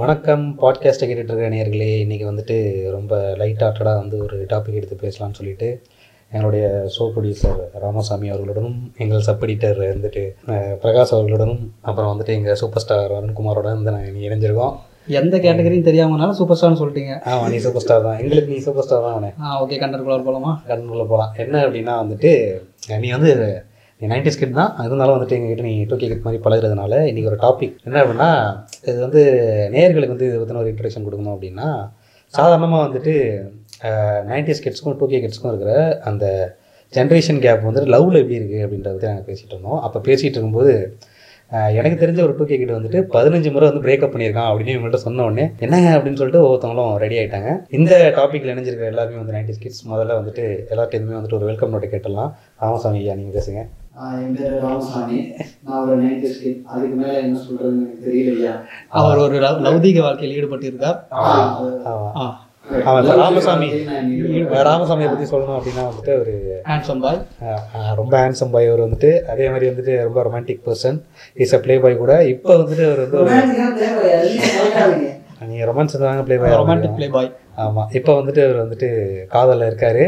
வணக்கம். பாட்காஸ்ட்டை கேட்டுட்டு இருக்க நேயர்களே இன்றைக்கி வந்துட்டு ரொம்ப லைட் ஹார்ட்டடாக வந்து ஒரு டாபிக் எடுத்து பேசலாம்னு சொல்லிட்டு எங்களுடைய ஷோ ப்ரொடியூசர் ராமசாமி அவர்களுடனும் எங்கள் சப் எடிட்டர் வந்துட்டு பிரகாஷ் அவர்களுடனும் அப்புறம் வந்துட்டு எங்கள் சூப்பர் ஸ்டார் அருண்குமாரோட வந்து நாங்கள் இணைஞ்சிருக்கோம். எந்த கேட்டகரியும் தெரியாமனால சூப்பர் ஸ்டார்னு சொல்லிட்டீங்க. ஆமாம் நீ சூப்பர் ஸ்டார் தான். எங்களுக்கு நீ சூப்பர் ஸ்டார் தான் அவனே. ஆ ஓகே கண்டர்குள்ள போலாமா? கடனுக்குள்ளே போகலாம் என்ன அப்படின்னா வந்துட்டு நீ வந்து நீ நைன்டிஸ் கிட் தான். இருந்தாலும் வந்துட்டு எங்ககிட்ட நீ டூ கிட் மாதிரி பழகுறதுனால இன்றைக்கி ஒரு டாபிக் என்ன அப்படின்னா இது வந்து நேயர்களுக்கு வந்து இதை பற்றின ஒரு இன்ட்ரடக்ஷன் கொடுக்கணும் அப்படின்னா சாதாரணமாக வந்துட்டு நைன்டிஸ் கிட்ஸ்க்கும் டூ கே கிட்ஸ்க்கும் இருக்கிற அந்த ஜென்ரேஷன் கேப் வந்துட்டு லவ்வில் எப்படி இருக்குது அப்படின்றத பற்றி நாங்கள் பேசிகிட்டு இருந்தோம். அப்போ பேசிகிட்டு இருக்கும்போது எனக்கு தெரிஞ்ச ஒரு டூ கே கிட்ட வந்துட்டு பதினஞ்சு முறை வந்து பிரேக்கப் பண்ணியிருக்கான் அப்படின்னு இவங்கள்ட்ட சொன்ன உடனே என்னங்க அப்படின்னு சொல்லிட்டு ஒவ்வொருத்தவங்களும் ரெடி ஆகிட்டாங்க இந்த டாப்பிக்கில் இணைஞ்சிருக்கிற எல்லாருமே வந்து நைன்டி கிட்ஸ் முதல்ல வந்துட்டு எல்லார்ட்டையுமே வந்துட்டு ஒரு வெல்கம் நோட்டை கேட்டலாம் ராமசாமி ஐயா நீங்கள் பேசுங்க. என் பேர் ராமசாமி. நான் ஒரு அதுக்கு மேல என்ன எனக்கு தெரியலையா? அவர் ஒரு லௌதீக வாழ்க்கையில் ஈடுபட்டு இருக்கார் ஆமாம் ஆ அவன் ராமசாமி. ராமசாமியை பற்றி சொல்லணும் அப்படின்னா வந்துட்டு ஒரு ஹேண்ட்ஸம் பாய் ரொம்ப ஹேண்ட்ஸம் பாய் அவர் வந்துட்டு. அதே மாதிரி வந்துட்டு ரொம்ப romantic person is a playboy கூட. இப்போ வந்துட்டு அவர் வந்து. நீங்கள் ரொமான்ஸ் தாங்க playboy romantic playboy ஆமாம் இப்போ வந்துட்டு அவர் வந்துட்டு காதலில் இருக்கார்.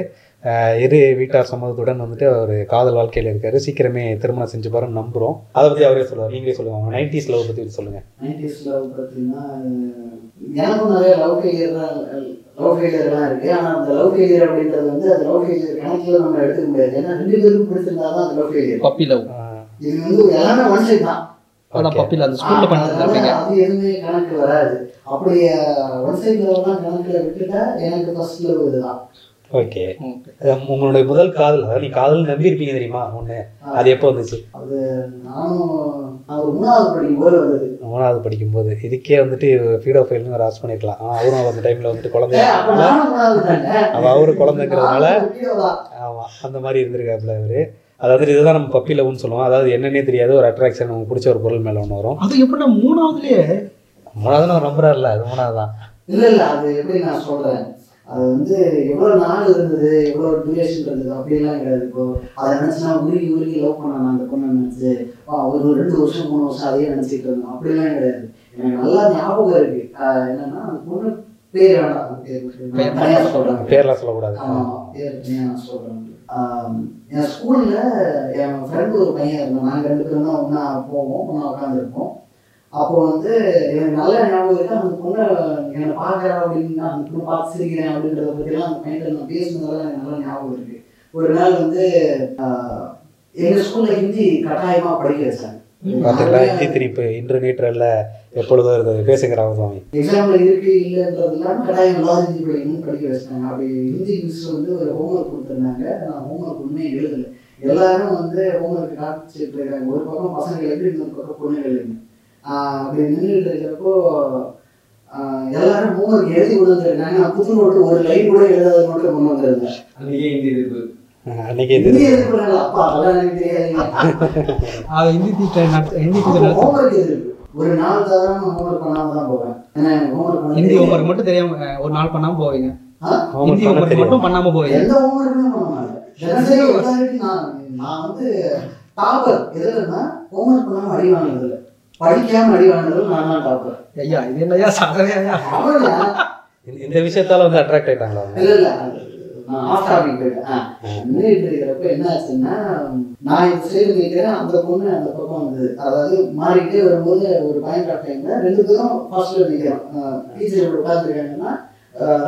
இரு வீட்டார் சம்மதத்துடன் வந்துட்டு அவர் காதல் வாழ்க்கையில் இருக்கார். சீக்கிரமே திருமணம் செஞ்சு பாருன்னு நம்புகிறோம் அதை பற்றி அவரே சொல்லுவார். நீங்களே சொல்லுவாங்க. நைன்டிஸ் லவ் பற்றி சொல்லுங்கள் 90s love பார்த்தீங்கன்னா, எனக்கும் நிறைய லவ் ஃபெயிலியர் லவ் ஃபெயிலியர்லாம் இருக்கு. ஆனா அந்த லவ் ஃபெயிலியர் அப்படின்றது வந்து அது லவ் ஃபெயிலியர் கணக்குல நம்ம எடுத்துக்க முடியாது. ஏன்னா ரெண்டு பேருக்கும் பிடிச்சிருந்தா தான் அந்த லவ் ஃபெயிலியர் பப்பி லவ் இது வந்து எல்லாமே ஒன் சைட் தான். பப்பியில் அந்த ஸ்கூலில் அது எதுவுமே கணக்கு வராது. அப்படி ஒன் சைட் லவ்லாம் கணக்குல விட்டுட்டா எனக்கு ஃபர்ஸ்ட் லவ் இதுதான். ஓகே உங்களுடைய முதல் காதல் அதாவது நீ காதல் நம்பி இருப்பீங்க தெரியுமா ஒன்று அது எப்போ வந்துச்சு? அது ஒரு மூணாவது படிக்கும் போது வந்தது. மூணாவது படிக்கும்போது. இதுக்கே வந்துட்டு ஃபீடோ ஃபைல்னு ஒரு ஆஸ் பண்ணிருக்கலாம். ஆனால் அவரும் அந்த டைமில் வந்துட்டு குழந்தை. ஏய், அப்ப நானும் மூணாவது தானே. அவ அவரு குழந்தைங்கிறதுனால. ஆமாம் அந்த மாதிரி இருந்திருக்காப்புல அவரு. அதாவது இதுதான் நம்ம பப்பி லவ்னு சொல்லுவோம். அதாவது என்னன்னே தெரியாது. ஒரு அட்ராக்ஷன் நமக்கு பிடிச்ச ஒரு பொருள் மேலே ஒன்று வரும். அது எப்படின்னா மூணாவதுலயே மூணாவது அவர் நம்புறாருல அது மூணாவது தான் இல்ல இல்ல அது எப்படி நான் சொல்றேன்? அது வந்து எவ்வளவு நாள் இருந்தது எவ்வளவு டியூரேஷன் இருந்தது அப்படிலாம் கிடையாது. இப்போ அதை நினைச்சு நான் உருகி உருகி லவ் பண்ண நான் அந்த பொண்ணை நினைச்சு. ஒரு ரெண்டு வருஷம் மூணு வருஷம் அதையே நினைச்சிட்டு இருந்தோம். அப்படிலாம் கிடையாது. எனக்கு நல்லா ஞாபகம் இருக்கு. என்னன்னா அந்த பொண்ணு பேர் வேண்டாம். பேர் சொல்றேன். பேர்லாம் சொல்லக்கூடாது. ஆமா பேர் நான் சொல்றேன். ஆம், என் ஸ்கூல்ல என் ஃப்ரெண்டு ஒரு பையன் இருந்தான். நாங்க ரெண்டு பேரும் தான் ஒண்ணா போவோம் ஒண்ணா உட்காந்துருப்போம் அப்போ வந்து எனக்கு நல்ல ஞாபகம் இருக்கு. அந்த பொண்ணை என்னை பார்க்கறா அப்படின்னு நான் அந்த பொண்ணை பார்த்து சிரிக்கிறேன் அப்படின்றத பற்றிலாம் அந்த பையன் நான் பேசுனதெல்லாம் எனக்கு நல்ல ஞாபகம் இருக்கு. ஒரு நாள் வந்து ஆஹ், எங்க ஸ்கூல்ல ஹிந்தி கட்டாயமா படிக்க வச்சாங்க. பார்த்தீங்களா ஹிந்தி திணிப்பு இன்று நேற்றல்ல எப்பொழுதோ இருந்தது. பேசுங்க ராமசாமி எக்ஸாம்ல இருக்கு இல்லைன்றது இல்லாம கட்டாயம் எல்லாரும் ஹிந்தி படிக்கணும்னு படிக்க வச்சிட்டாங்க அப்படி ஹிந்தி மிஸ் வந்து ஒரு ஹோம்ஒர்க் கொடுத்துருந்தாங்க. நான் ஹோம்ஒர்க் உண்மையை எழுதல. எல்லாரும் வந்து ஹோம்ஒர்க் காமிச்சிட்டு இருக்காங்க. ஒரு பக்கம் பசங்களுக்கு இன்னொரு பக்கம் பொண்ணுங்களுக்கு. ஆஹ் அப்படி நின்றுட்டு இருக்கிறப்போ ஆஹ் எல்லாரும் ஹோம்ஒர்க் எழுதி கொண்டு வந்திருக்காங்க நான் புது நோட்டு ஒரு லைன் கூட எழுதாத நோட்டு கொண்டு வந்திருந்தேன் அன்னைக்கே ஹிந்தி எதிர்ப்பு. ஒரு நாள் தவிர ஹோம்ஒர்க் பண்ணாம தான் போவேன். ஹிந்தி ஹோம்ஒர்க் மட்டும் தெரியாம ஒரு நாள் பண்ணாம போவீங்க. ஹிந்தி ஹோம்ஒர்க். மட்டும் பண்ணாம போவீங்க. எந்த ஹோம்ஒர்க்குமே பண்ண மாட்டேன். நான் நான் வந்து டாப்பர் எதுலன்னா ஹோம்ஒர்க் பண்ணாம அடி படிக்காம அடி வாங்கினதுல நான் தான் டாப்பர் ஐயா இது என்னையா அவ்வளோ இந்த- விஷயத்தால வந்து அட்ராக்ட் ஆயிட்டாங்களா? இல்ல இல்ல நான் ஆஃப் டாபிக் போயிட்டேன். என்ன ஆச்சுன்னா நான் இந்த சைடு நிற்கிறேன் அந்த பொண்ணு அந்த பக்கம் வந்தது அதாவது மாறிக்கிட்டே வரும்போது ஒரு பாயிண்ட் ஆஃப் டைம்ல ரெண்டு பேரும் ஃபர்ஸ்ட்ல நிற்கிறோம் டீச்சர் உட்காந்துருக்காங்கன்னா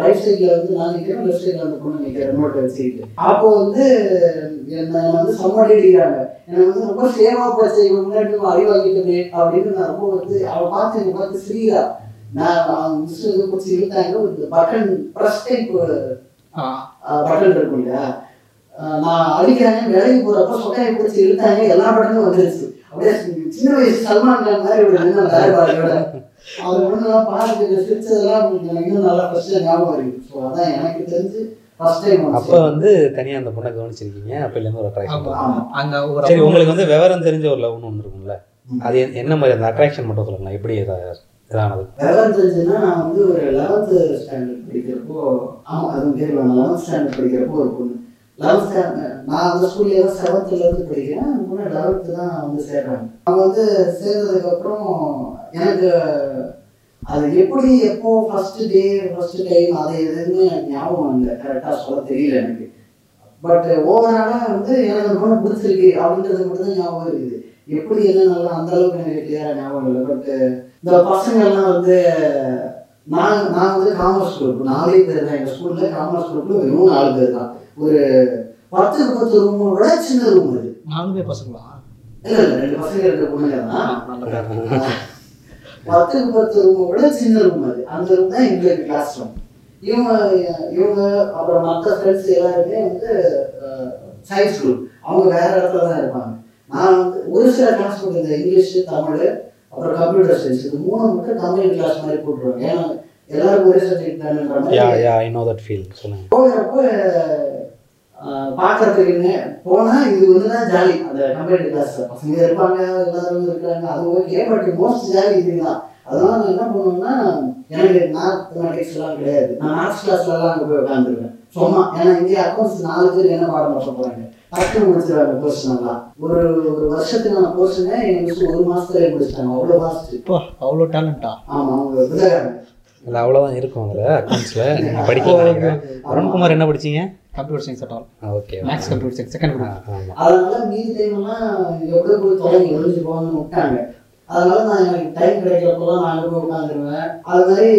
ரைட் சைடில் வந்து நான் நிற்கிறேன் லெஃப்ட் சைடில் அந்த பொண்ணு நிற்கிறேன் நோட்டை வச்சுக்கிட்டு அப்போ வந்து என்னை வந்து சம்மாடி அடிக்கிறாங்க எனக்கு வந்து ரொம்ப சேவா படிச்ச இவங்க முன்னாடி நம்ம அறிவாக்கிட்டமே அப்படின்னு நான் ரொம்ப வந்து அவளை பார்த்து என்னை பார்த்து சிரிக்கிறா. நான் மிஸ் பிடிச்சி இழுத்தாங்க ஒரு பட்டன் ப்ரெஸ் டைப் பட்டன் இருக்கும் இல்லையா? நான் அடிக்கிறாங்க வேலைக்கு போறப்ப சொட்டையை பிடிச்சி இழுத்தாங்க எல்லா பட்டனும் வந்துருச்சு. அப்படியே சின்ன வயசு சல்மான் கான் மாதிரி ஒரு நின்று வேலைப்பாடுகளோட அவர் ஒண்ணுலாம் பார்த்து சிரிச்சதெல்லாம் எனக்கு இன்னும் நல்லா ஃபர்ஸ்ட் ஞாபகம் இருக்கு. ஸோ அதான் எனக்கு தெரிஞ்சு ஃபர்ஸ்ட் டைம் அப்போ வந்து தனியாக அந்த பொண்ணை கவனிச்சிருக்கீங்க அப்போலேருந்து ஒரு அட்ராக்ஷன் சரி உங்களுக்கு வந்து விவரம் தெரிஞ்ச ஒரு லவ்னு ஒன்று இருக்கும்ல. அது எ- என்ன மாதிரி அந்த அட்ராக்ஷன் மட்டும் சொல்லுங்களேன் எப்படி இதா- இதானது? விவரம் தெரிஞ்சுன்னா நான் வந்து ஒரு லெவன்த்து ஸ்டாண்டர்ட் படிக்கிறப்போ ஆமாம் அதுவும் நான் லெவன்த் ஸ்டாண்டர்ட் படிக்கிறப்போ ஒரு பொண்ணு. லெவன்த் நான் அந்த ஸ்கூல்ல தான் செவன்த்ல இருந்து படிக்கிறேன். அந்த லெவன்த்து தான் வந்து சேர்றாங்க. அவங்க வந்து சேர்ந்ததுக்கப்புறம் எனக்கு அது எப்படி எப்போ ஃபர்ஸ்ட் டே ஃபர்ஸ்ட் டைம் அது எதுன்னு ஞாபகம் இல்லை கரெக்டாக சொல்ல தெரியல எனக்கு. பட் ஓவராலாக வந்து எனக்கு அந்த பொண்ணு பிடிச்சிருக்கு அப்படின்றது மட்டும் தான் ஞாபகம் இருக்குது. எப்படி எல்லாம் நல்லா அந்த அளவுக்கு எனக்கு கிளியராக ஞாபகம் இல்லை பட் இந்த பசங்கள்லாம் வந்து நான் நான் வந்து காமர்ஸ் குரூப் நாலே பேர் தான். எங்கள் ஸ்கூலில் காமர்ஸ் குரூப்பில் வெறும் நாலு பேர் தான். ஒரு பத்துக்கு பத்து ரூமை விட சின்ன ரூம் அது நாலு பேர் பசங்களா? இல்லை இல்லை ரெண்டு பசங்க ரெண்டு பொண்ணுங்க தான். பத்து ரூமை விட சின்ன ரூம் அது அந்த ரூம் தான் எங்களுக்கு கிளாஸ் ரூம் இவங்க இவங்க அப்புறம் மற்ற ஃப்ரெண்ட்ஸ் எல்லாருமே வந்து சயின்ஸ் குரூப் அவங்க வேற இடத்துல தான் இருப்பாங்க. நான் வந்து ஒரு சில கிளாஸ் இந்த இங்கிலீஷ் தமிழ் அப்புறம் கம்ப்யூட்டர் சயின்ஸ் இது மூணு மட்டும் கம்பெனி கிளாஸ் மாதிரி போட்டுருவாங்க. ஏன்னா எல்லாருக்கும் ஒரே சப்ஜெக்ட் தானேன்ற யா மாதிரி yeah I know that feel சொல்லுங்க. போகிறப்போ பார்க்கறதுக்கு போனா இது வந்து தான் ஜாலி அந்த கம்பெனி கிளாஸ் பசங்க இருப்பாங்க எல்லாரும் இருக்காங்க. அது ஓகே பட் மோஸ்ட் ஜாலி இதுதான். அதனால நான் என்ன பண்ணுவேன்னா எனக்கு மேத்தமெட்டிக்ஸ் எல்லாம் கிடையாது. நான் மேத்ஸ் கிளாஸ்ல எல்லாம் அங்கே போய் உட்காந்துருவேன் சும்மா. ஏன்னா இங்கே அக்கௌண்ட்ஸ் நாலு பேர் என்ன பாடம் நடத்த போறாங்க? டக்குனு முடிச்சிருவாங்க போர்ஷன் எல்லாம் ஒரு ஒரு வருஷத்துக்கான போர்ஷனை எங்க மிஸ் ஒரு மாசத்துல முடிச்சிட்டாங்க. அவ்வளோ ஃபாஸ்ட் இப்போ அவ்வளோ டேலண்டா ஆமா அவங்க விதகாரங்க இல்லை அவ்வளோதான் இருக்கும் அதில் அக்கௌண்ட்ஸில் நீங்கள் படிக்கலாம் அருண்குமார் என்ன படிச்சீங்க? Computer science at all okay maths computer science second group அதனால மீதி டைம் எல்லாம் எப்படி போய் தொலைங்க ஒழிஞ்சு போகணும்னு விட்டாங்க. அதனால நான் எனக்கு டைம் கிடைக்கிறப்பெல்லாம் நான் அங்கே போய் உட்காந்துருவேன் அது மாதிரி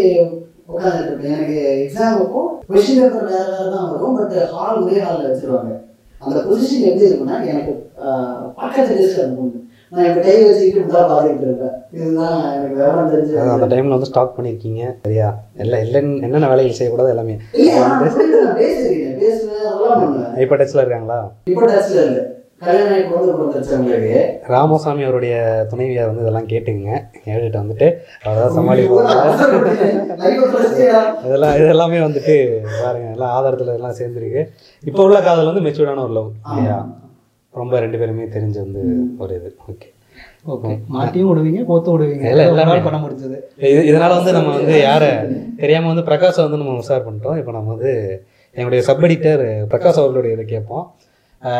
உட்காந்துட்டு இருப்பேன். எனக்கு எக்ஸாம் அப்போ கொஸ்டின் பேப்பர் வேற வேற தான் வரும் பட் ஹால் ஒரே ஹாலில் வச்சிருவாங்க. அந்த பொசிஷன் எப்படி இருக்குன்னா எனக்கு பக்கத்து டெஸ்க் பொண்ணு நான் இப்போ கை வச்சுக்கிட்டு இப்படி தான் பார்த்துக்கிட்டு இருப்பேன். இதுதான் எனக்கு விவரம் தெரிஞ்சு அது அந்த டைமில் வந்து ஸ்டாக் பண்ணியிருக்கீங்க சரியா? எல்லாம் இல்லைன்னு என்னென்ன வேலைகள் செய்யக்கூடாது எல்லாமே? இப்போ டச்சில் இருக்காங்களா? இப்போ டச்சில் இல்லை. ராமசாமி அவருடைய துணைவியார் வந்து இதெல்லாம் கேட்டுங்க கேட்டுட்டு வந்துட்டு அதான் சமாளிப்பாங்க இதெல்லாம் இது எல்லாமே வந்துட்டு பாருங்க எல்லாம் ஆதாரத்தில் எல்லாம் சேர்ந்துருக்கு. இப்போ உள்ள காதல் வந்து மெச்சூர்டான ஒரு லவ் இல்லையா? ரொம்ப ரெண்டு பேருமே தெரிஞ்சு வந்து ஒரு இது. ஓகே ஓகே மாட்டியும் விடுவீங்க கோத்து விடுவீங்க. இல்ல, எல்லாமே. பண்ண முடிஞ்சது. இது இதனால வந்து நம்ம வந்து யாரை தெரியாம வந்து பிரகாஷை வந்து நம்ம உஷார் பண்ணிட்டோம் இப்போ நம்ம வந்து எங்களுடைய சப் எடிட்டர் பிரகாஷ் அவர்களுடைய இதை கேட்போம்.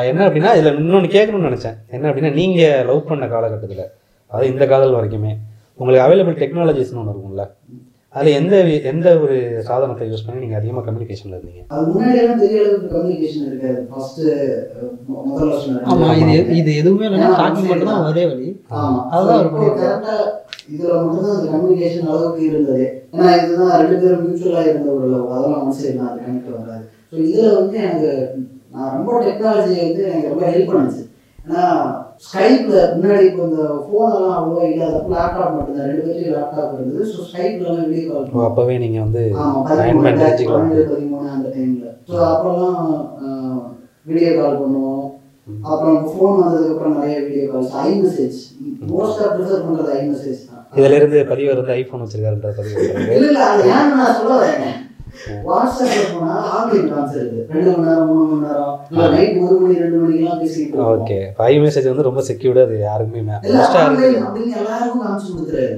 என்ன அப்படின்னா இதில் இன்னொன்று கேட்கணும்னு நினச்சேன். என்ன அப்படின்னா நீங்கள் லவ் பண்ண காலகட்டத்தில் அதாவது இந்த காதல் வரைக்குமே உங்களுக்கு அவைலபிள் டெக்னாலஜிஸ்னு ஒன்று இருக்கும்ல. அதில் எந்த வி- எந்த ஒரு சாதனத்தை யூஸ் பண்ணி நீங்கள் அதிகமாக கம்யூனிகேஷனில் இருந்தீங்க? அது முன்னாடி எல்லாம் பெரிய அளவுக்கு கம்யூனிகேஷன் இருக்காது. ஃபர்ஸ்ட் முதல் வருஷம் ஆமா ரெண்டு இது இது எதுவுமே இல்லைன்னா டாக்கிங் மட்டும் தான் ஒரே வழி. ஆமா. அதுதான் ஒரு இப்போ பெரிய கரெக்டா இதுல மட்டும்தான் அந்த கம்யூனிகேஷன் அளவுக்கு இருந்தது. ஏன்னா இதுதான் ரெண்டு பேரும் மியூச்சுவலா இருந்த ஒரு அதெல்லாம் ஒன் சைடு அது கனெக்ட் வராது ஸோ இதுல வந்து எனக்கு நான் ரொம்ப டெக்னாலஜி வந்து எனக்கு ரொம்ப ஹெல்ப் பண்ணுச்சு. ஏன்னா ஸ்கைப்ல முன்னாடி இப்போ இந்த ஃபோன் எல்லாம் அவ்வளோ இல்லாதப்போ லேப்டாப் மட்டும்தான். ரெண்டு பேர்லையும் லேப்டாப் இருந்தது ஸோ ஸ்கைப்ல எல்லாம் வீடியோ கால் ஓ, அப்போவே நீங்கள் வந்து பன்னெண்டு பதிமூணு அந்த டைம்ல ஸோ அப்போல்லாம் வீடியோ கால் பண்ணுவோம். அப்புறம் ஃபோன் வந்ததுக்கு அப்புறம் நிறைய வீடியோ கால்ஸ் ஐ மெசேஜ் மோஸ்டா ப்ரிஃபர் பண்றது ஐ மெசேஜ் தான். இதுல இருந்து பதிவு வந்து ஐஃபோன் வச்சிருக்காருன்ற பதிவு. இல்ல இல்ல அது ஏன்னு நான் சொல்ல வரேன் வாட்ஸ்அப்ல போனா ஆன்லைன் கால்ஸ் இருக்கு ரெண்டு மணி நேரம் மூணு மணி நேரம் இல்ல நைட் ஒரு மணி ரெண்டு மணிக்கெல்லாம் பேசிட்டு இருக்கோம். ஓகே ஐ மெசேஜ் வந்து ரொம்ப செக்யூர்டு அது யாருக்குமே இல்ல மோஸ்ட்டாக ஆன்லைன் அப்படின்னு எல்லாருக்கும் காமிச்சு கொடுத்துறாரு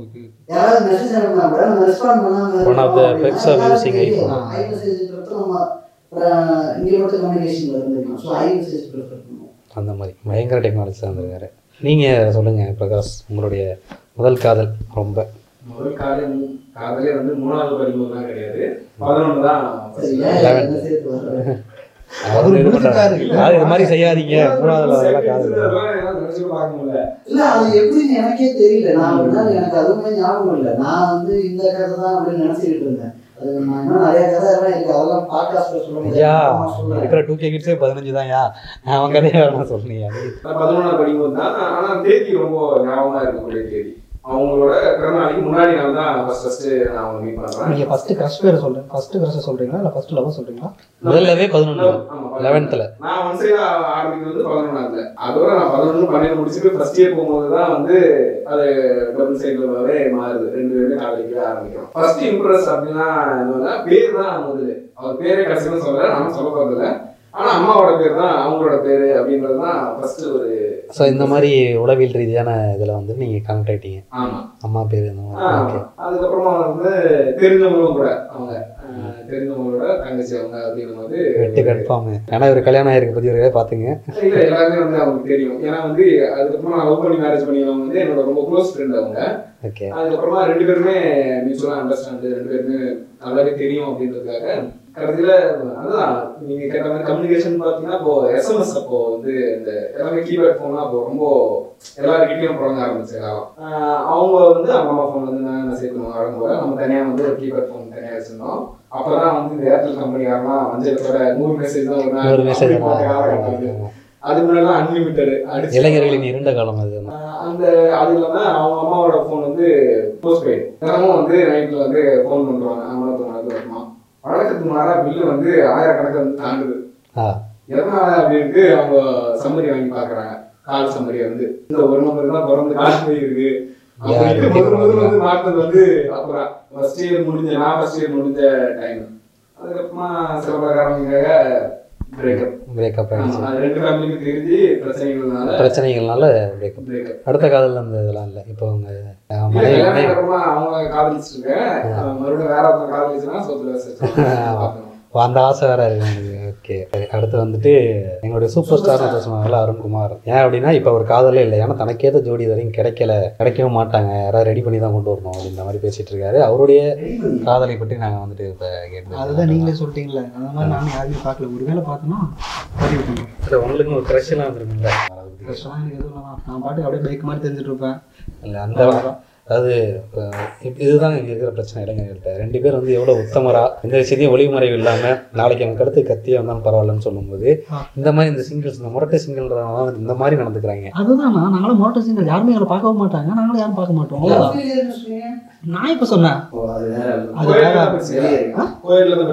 ஓகே யாராவது மெசேஜ் அனுப்பினா கூட நம்ம ரெஸ்பாண்ட் பண்ணாம One of the perks of using iPhone. ஐ மெசேஜ்ன்றது நம்ம அஹ், இங்க மட்டும் கம்யூனிகேஷன்ல இருந்துக்கலாம். ஸோ ஐ மெசேஜ் ப்ரிஃபர் பண்ணுவோம். அந்த மாதிரி. பயங்கர டெக்னாலஜி தான் இருந்திருக்காரு நீங்கள் சொல்லுங்கள் பிரகாஷ் உங்களுடைய முதல் காதல் ரொம்ப. முதல் காதல் காதலே வந்து மூணாவது படிக்கும்போதுலாம் கிடையாது. பதினொன்று தான் இது மாதிரி செய்யாதீங்க. இல்ல அது எப்படின்னு எனக்கே தெரியல. நான் எனக்கு அதுவுமே ஞாபகம் இல்லை. நான் வந்து இந்த கதை தான் அப்படின்னு நினைச்சுக்கிட்டு இருந்தேன். இருக்கிற டூ கே கிட்ஸே பதினஞ்சு தான் யா அவன் கதையை சொன்னீங்க நான் பதினொன்றாவது படிக்கும்போது தான் ஆனா தேதி ரொம்ப ஞாபகமா இருக்கக்கூடிய தேதி. அவங்களோட பிறந்த நாளைக்கு முன்னாடி நாள் தான் ஃபர்ஸ்ட் ஃபர்ஸ்ட் நான் அவங்க மீட் பண்றேன். நீங்க ஃபர்ஸ்ட் கிரஷ் பேர் சொல்றேன் ஃபர்ஸ்ட் கிரஷ் சொல்றீங்களா? இல்ல ஃபர்ஸ்ட் லவ் சொல்றீங்களா? முதல்லவே பதினொன்று ஆமா, லெவன்த்தில் நான் ஒன் சைடு ஆரம்பிக்கிறது வந்து பதினொன்றாவது அதோட நான் பதினொன்று பன்னெண்டு முடிச்சுட்டு ஃபர்ஸ்ட் இயர் போகும்போது தான் வந்து அது டபுள் சைடுலவே மாறுது. ரெண்டு பேருமே காதலிக்கவே ஆரம்பிக்கிறோம். ஃபர்ஸ்ட் இம்ப்ரெஸ் அப்படின்னா என்னன்னா பேர் தான் முதல்ல. அவர் பேரே கடைசியில் சொல்லல நானும் சொல்ல போறதில்ல. ஆனா அம்மாவோட பேர் தான் அவங்களோட பேரு அப்படின்றது தான் ஃபர்ஸ்ட் ஒரு ஸோ இந்த மாதிரி உளவியல் ரீதியான இதில் வந்து நீங்கள் கனெக்ட் ஆகிட்டீங்க அம்மா பேர் இந்த மாதிரி ஓகே அதுக்கப்புறமா வந்து தெரிஞ்சவங்களும் கூட அவங்க தெரிஞ்சவங்களோட தங்கச்சி அவங்க அப்படின்னு வந்து வெட்டு கன்ஃபார்ம் ஏன்னா ஒரு கல்யாணம் ஆயிருக்கு பத்தி ஒரு பார்த்துங்க இல்ல எல்லாருமே வந்து அவங்களுக்கு தெரியும். ஏன்னா வந்து அதுக்கப்புறமா நான் லவ் பண்ணி மேரேஜ் பண்ணியவங்க வந்து என்னோட ரொம்ப க்ளோஸ் ஃப்ரெண்ட் அவங்க. ஓகே அதுக்கப்புறமா ரெண்டு பேருமே மியூச்சுவலாக அண்டர்ஸ்டாண்டு ரெண்டு பேருமே நல்லாவே தெரியும் அப்படின்றதுக்காக கடைசியில் அதுதான். நீங்க கேட்ட மாதிரி கம்யூனிகேஷன் பார்த்தீங்கன்னா இப்போ எஸ்எம்எஸ் அப்போ வந்து இந்த எல்லாமே கீபேட் ஃபோன்லாம் அப்போ ரொம்ப எல்லாருக்கிட்டையும் புழங்க ஆரம்பிச்ச காலம். ஆஹ் அவங்க வந்து அவங்க அம்மா ஃபோன் வந்து நான் மெசேஜ் பண்ணுவாங்க வரும்போது நம்ம தனியாக வந்து ஒரு கீபேட் ஃபோன் தனியாக வச்சிருந்தோம். அப்பதான் வந்து இந்த ஏர்டெல் கம்பெனிக்காரலாம் வஞ்சலத்தோட நூறு மெசேஜ் தான் ஒரு நாள் மெசேஜ் அது. முன்னாடி அன்லிமிட்டெட் இளைஞர்களின் இருண்ட காலம் அது. அந்த அது இல்லாம அவங்க அம்மாவோட ஃபோன் வந்து போஸ்ட் பெய்டு தினமும் வந்து நைட்ல வந்து ஃபோன் பண்றாங்க வருமா வழக்கத்துக்கு மாறா பில்லு வந்து ஆயிரக்கணக்கு வந்து தாண்டுது. எதனால அப்படின்ட்டு அவங்க சம்மரி வாங்கி பாக்குறாங்க கால் சம்மரி வந்து. இந்த ஒரு நம்பர் தான் பிறந்து கால் இருக்கு அப்படின்ட்டு முதல் வந்து அப்புறம் ஃபர்ஸ்ட் இயர் முடிஞ்ச நான் ஃபர்ஸ்ட் இயர் முடிஞ்ச டைம் அதுக்கப்புறமா சில பல காரணங்களுக்காக பிரேக்கப் பிரச்சனைகள்னால பிரேக்கப் அடுத்த காதல் அந்த இதெல்லாம் இல்லை. இப்போ அவங்க அவங்க காதலிச்சிருக்க மறுபடியும் வேற ஒருத்தர் காதலிச்சுன்னா அந்த ஆசை வேற இருக்கு எனக்கு ஓகே. அடுத்து வந்துட்டு எங்களுடைய சூப்பர் ஸ்டார்னு சொன்னாங்கல்ல அருண்குமார். ஏன் அப்படின்னா இப்போ அவர் காதலே இல்லை. ஏன்னா தனக்கேற்ற ஜோடி வரைக்கும் கிடைக்கல. கிடைக்கவும் மாட்டாங்க. யாராவது ரெடி பண்ணி தான் கொண்டு வரணும் அப்படின்ற மாதிரி பேசிட்டு இருக்காரு. அவருடைய காதலை பற்றி நாங்கள் வந்துட்டு இப்போ கேட்டு அதுதான் நீங்களே சொல்லிட்டீங்களே அந்த மாதிரி நானும் யாருமே பார்க்கல. ஒருவேளை பார்த்தோன்னா பதிவு இல்லை உங்களுக்கு ஒரு க்ரஷ்லாம் வந்துருக்குங்களா கஷ்டமாக எனக்கு எதுவும் நான் பாட்டுக்கு அப்படியே பைக் மாதிரி தெரிஞ்சுட்டு இருப்பேன். இல்லை அந்த அதாவது இப்ப இதுதான் இங்கே இருக்கிற பிரச்சனை இளைஞர்கள்ட்ட. ரெண்டு பேர் வந்து எவ்வளோ உத்தமரா எந்த விஷயத்தையும் ஒளிமறைவு இல்லாமல் நாளைக்கு அவன் கடுத்து கத்தியே வந்தாலும் பரவாயில்லன்னு சொல்லும்போது. இந்த மாதிரி இந்த சிங்கிள்ஸ் இந்த முரட்டை சிங்கிள்ன்றவங்க இந்த மாதிரி நடந்துக்கிறாங்க. அதுதான்? நான் நாங்களும் மோட்டர் சிங்கர் யாருமே எங்களை பார்க்கவும் மாட்டாங்க. நாங்களும் யாரும் பார்க்க மாட்டோம். நான் இப்போ சொன்னேன். அது வேற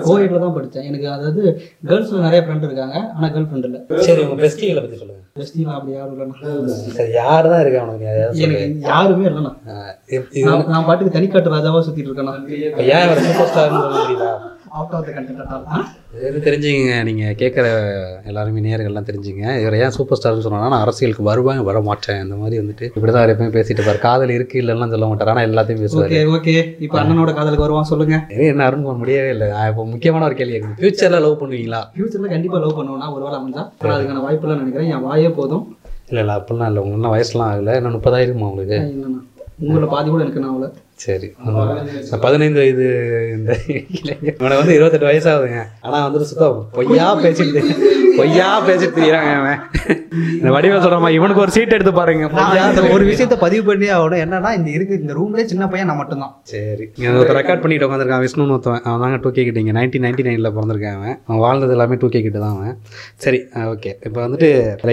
கோயில்ல தான் படித்தேன் எனக்கு அதாவது கேர்ள்ஸில் நிறைய ஃப்ரெண்ட் இருக்காங்க. ஆனால் கேர்ள் ஃப்ரெண்ட் இல்லை. சரி உங்க பெஸ்டிகளை பற்றி சொல்லுங்க. ஜஸ்டினா அப்படி யாரும் இல்லைண்ணா. சரி யார் தான் இருக்கா உனக்கு. எனக்கு யாருமே இல்லைண்ணா. நான் பாட்டுக்கு தனிக்காட்டு ராஜாவா சுத்திட்டு இருக்கேண்ணா. ஏன் சூப்பர் ஸ்டார்னு சொல்ல முடியுதா? அவுட் ஆஃப் த கண்டென்ட் இது தெரிஞ்சுங்க நீங்கள் கேட்குற எல்லாருமே நேர்கள்லாம் தெரிஞ்சுங்க இவர் ஏன் சூப்பர் ஸ்டார்னு சொன்னா நான் அரசியலுக்கு வருவாங்க வர மாட்டேன் இந்த மாதிரி வந்துட்டு இப்படி தான் எப்பயும் பேசிட்டு பாரு காதல் இருக்கு இல்லைன்னா சொல்ல மாட்டார். ஆனால் எல்லாத்தையும் பேசுவார். ஓகே இப்போ அண்ணனோட காதலுக்கு வருவான் சொல்லுங்க. என்ன அருண் பண்ண முடியவே இல்லை. நான் இப்போ முக்கியமான ஒரு கேள்வி இருக்கு. ஃபியூச்சரில் லவ் பண்ணுவீங்களா? ஃபியூச்சரில் கண்டிப்பாக லவ் பண்ணுவேன்னா ஒரு வேளை அமைஞ்சா அதுக்கான வாய்ப்புலாம் நினைக்கிறேன். என் வாயே போதும். இல்லை இல்லை அப்படிலாம் இல்லை. உங்களுக்கு வயசுலாம் ஆகலை. இன்னும் முப்பதாயிருமா உங்களுக்கு? உங்களை பாதி கூட எனக்கு நான் அவ்வளோ சரி. பதினைந்து வயது இந்த. இவனை வந்து இருபத்தெட்டு வயசாகுதுங்க ஆனால் வந்துட்டு சுத்தம் பொய்யா பேசிட்டு பொய்யா பேசிட்டு தெரியுறாங்க அவன் இந்த வடிவம் சொல்கிறமா இவனுக்கு ஒரு சீட் எடுத்து பாருங்க. ஒரு விஷயத்த பதிவு பண்ணி ஆகணும் என்னன்னா இந்த இருக்கு இந்த ரூம்லேயே சின்ன பையன் நான் மட்டும்தான். சரி. ஒருத்தர் ரெக்கார்ட் பண்ணிட்டு உட்காந்துருக்கான் விஷ்ணுன்னு ஒருத்தவன் அவன் தாங்க டூ கே கிட்டிங்க நைன்டீன் நைன்டி நைனில் பிறந்திருக்கான் அவன். அவன் வாழ்ந்தது எல்லாமே டூ கே கிட்ட தான் அவன். சரி ஓகே இப்போ வந்துட்டு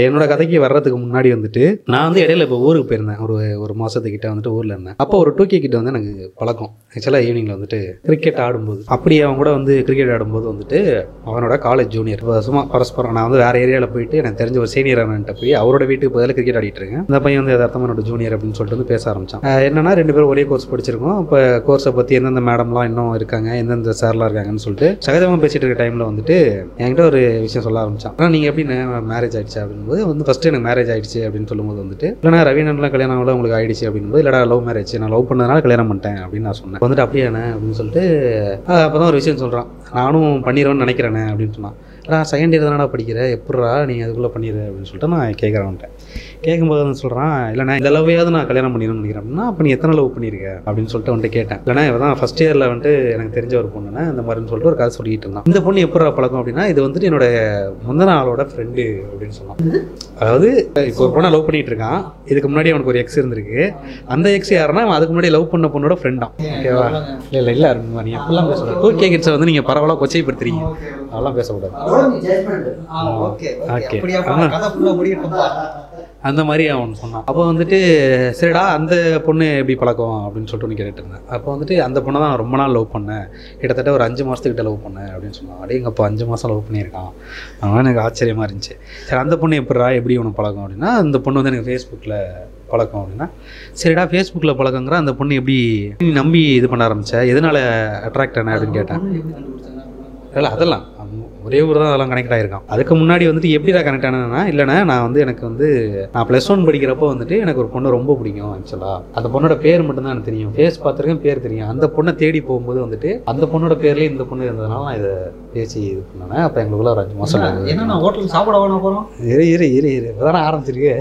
என்னோட கதைக்கு வர்றதுக்கு முன்னாடி வந்துட்டு நான் வந்து இடையில இப்போ ஊருக்கு போயிருந்தேன். ஒரு ஒரு மாதத்துக்கிட்ட வந்துட்டு ஊரில் இருந்தேன். அப்போ ஒரு டூ கே கிட்ட வந்து எனக்கு பழக்கம். ஆக்சுவலாக ஈவினிங்கில் வந்துட்டு கிரிக்கெட் ஆடும்போது. அப்படி அவன் கூட வந்து கிரிக்கெட் ஆடும்போது வந்துட்டு அவனோட காலேஜ் ஜூனியர் சும்மா பரஸ்பரம் நான் வந்து வேறு ஏரியாவில் போயிட்டு எனக்கு தெரிஞ்ச ஒரு சீனியர் அண்ணன்ட்ட போய் அவரோட வீட்டுக்கு பதிலாக கிரிக்கெட் ஆடிட்டு இருக்கேன். அந்த பையன் வந்து எதார்த்தமாக என்னோட ஜூனியர் அப்படின்னு சொல்லிட்டு வந்து பேச ஆரம்பிச்சான். என்னன்னா ரெண்டு பேரும் ஒரே கோர்ஸ் படிச்சிருக்கோம். இப்போ கோர்ஸை பற்றி எந்தெந்த மேடம்லாம் இன்னும் இருக்காங்க எந்தெந்த சார்லாம் இருக்காங்கன்னு சொல்லிட்டு சகஜமாக பேசிட்டு இருக்க டைமில் வந்துட்டு என்கிட்ட ஒரு விஷயம் சொல்ல ஆரம்பிச்சான். ஆனால் நீங்கள் எப்படி மேரேஜ் ஆயிடுச்சு அப்படின்போது வந்து ஃபஸ்ட்டு எனக்கு மேரேஜ் ஆயிடுச்சு அப்படின்னு சொல்லும்போது வந்துட்டு இல்லைனா ரவீனன்லாம் கல்யாணம் ஆகல உங்களுக்கு ஆயிடுச்சு அப்படின்போது இல்லைடா லவ் மேரேஜ் நான் லவ் பண்ணதுனால கல்யாணம் பண்ணிட்டேன் அப்படின்னு நான் சொன்னேன். வந்துட்டு அப்படியே அப்படின்னு சொல்லிட்டு அப்போ தான் ஒரு விஷயம் சொல்கிறான் நானும் பண்ணிடுவேன்னு நினைக்கிறேனே அப்படின்னு சொன்னான். நான் செகண்ட் இயர் தானடா படிக்கிற? எப்பட்றா நீ அதுக்குள்ளே பண்ணிடு அப்படின்னு சொல்லிட்டு நான் கேட்குறேன்ட்டேன் கேட்கும்போது வந்து சொல்கிறான் இல்லைண்ணா இந்த லவ்வையாவது நான் கல்யாணம் பண்ணிடணும்னு நினைக்கிறேன். அப்படின்னா அப்போ நீ எத்தனை லவ் பண்ணியிருக்க அப்படின்னு சொல்லிட்டு வந்துட்டு கேட்டேன். இல்லைனா இவன் தான் ஃபஸ்ட் இயரில் வந்துட்டு எனக்கு தெரிஞ்ச ஒரு பொண்ணுண்ணே. இந்த மாதிரின்னு சொல்லிட்டு ஒரு கதை சொல்லிட்டு இருந்தான். இந்த பொண்ணு எப்பட்றா பழக்கம் அப்படின்னா இது வந்துட்டு என்னோட முந்தின ஆளோட ஃப்ரெண்டு அப்படின்னு சொன்னான். அதாவது இப்போ ஒரு பொண்ணை லவ் பண்ணிட்டு இருக்கான். இதுக்கு முன்னாடி அவனுக்கு ஒரு எக்ஸ் இருந்திருக்கு. அந்த எக்ஸ் யாருன்னா அவன் அதுக்கு முன்னாடி லவ் பண்ண பொண்ணோட ஃப்ரெண்டாம் ஓகேவா இல்லை இல்லை இல்லை அருண்மா நீ அப்படிலாம் பேசக்கூடாது. டூ கே கிட்ஸை வந்து நீங்கள் பரவாயில்ல கொச்சைப்படுத்துறீங்க. அதெல்லாம் பேசக்கூடாது. Okay Okay. அப்படியா? ஆமா. கதை ஃபுல்லாக முடியட்டும்பா அந்த மாதிரி அவன் சொன்னான். அப்போ வந்துட்டு சரிடா அந்த பொண்ணு எப்படி பழக்கம் அப்படின்னு சொல்லிட்டு ஒன்று கேட்டுட்டு இருந்தேன். அப்போ வந்துட்டு அந்த பொண்ணை தான் நான் ரொம்ப நாள் லவ் பண்ணேன். கிட்டத்தட்ட ஒரு அஞ்சு மாதத்துக்கிட்ட லவ் பண்ணேன் அப்படின்னு சொன்னான். அப்படியே எங்கள் அப்போ அஞ்சு மாதம் லவ் பண்ணியிருக்கான். அதனால எனக்கு ஆச்சரியமாக இருந்துச்சு. சரி அந்த பொண்ணு எப்படிடா எப்படி உனக்கு பழக்கம் அப்படின்னா அந்த பொண்ணு வந்து எனக்கு ஃபேஸ்புக்கில் பழக்கம் அப்படின்னா சரிடா ஃபேஸ்புக்கில் பழக்கங்கிற அந்த பொண்ணு எப்படி நீ நம்பி இது பண்ண ஆரம்பிச்ச? எதனால அட்ராக்ட் ஆன அப்படின்னு கேட்டேன். இல்லை அதெல்லாம். ஒரே ஊர் தான் அதெல்லாம் கனெக்ட் ஆகிருக்கான் அதுக்கு முன்னாடி வந்துட்டு எப்படிடா கனெக்ட் ஆனதுன்னா இல்லைண்ணா நான் வந்து எனக்கு வந்து நான் ப்ளஸ் ஒன் படிக்கிறப்போ வந்துட்டு எனக்கு ஒரு பொண்ணு ரொம்ப பிடிக்கும் ஆக்சுவலாக அந்த பொண்ணோட பேர் மட்டும்தான் எனக்கு தெரியும். ஃபேஸ் பார்த்துருக்கேன் பேர் தெரியும். அந்த பொண்ணை தேடி போகும்போது வந்துட்டு அந்த பொண்ணோட பேர்லேயே இந்த பொண்ணு இருந்ததுனால நான் இதை பேசி இது பண்ணேன். அப்போ எங்களுக்குள்ள ஒரு அஞ்சு மாதம் என்ன- என்ன நான் ஹோட்டலுக்கு சாப்பிட வேணா போகிறோம் இரு இரு இரு இரு. இப்போதானே ஆரம்பிச்சிருக்கு.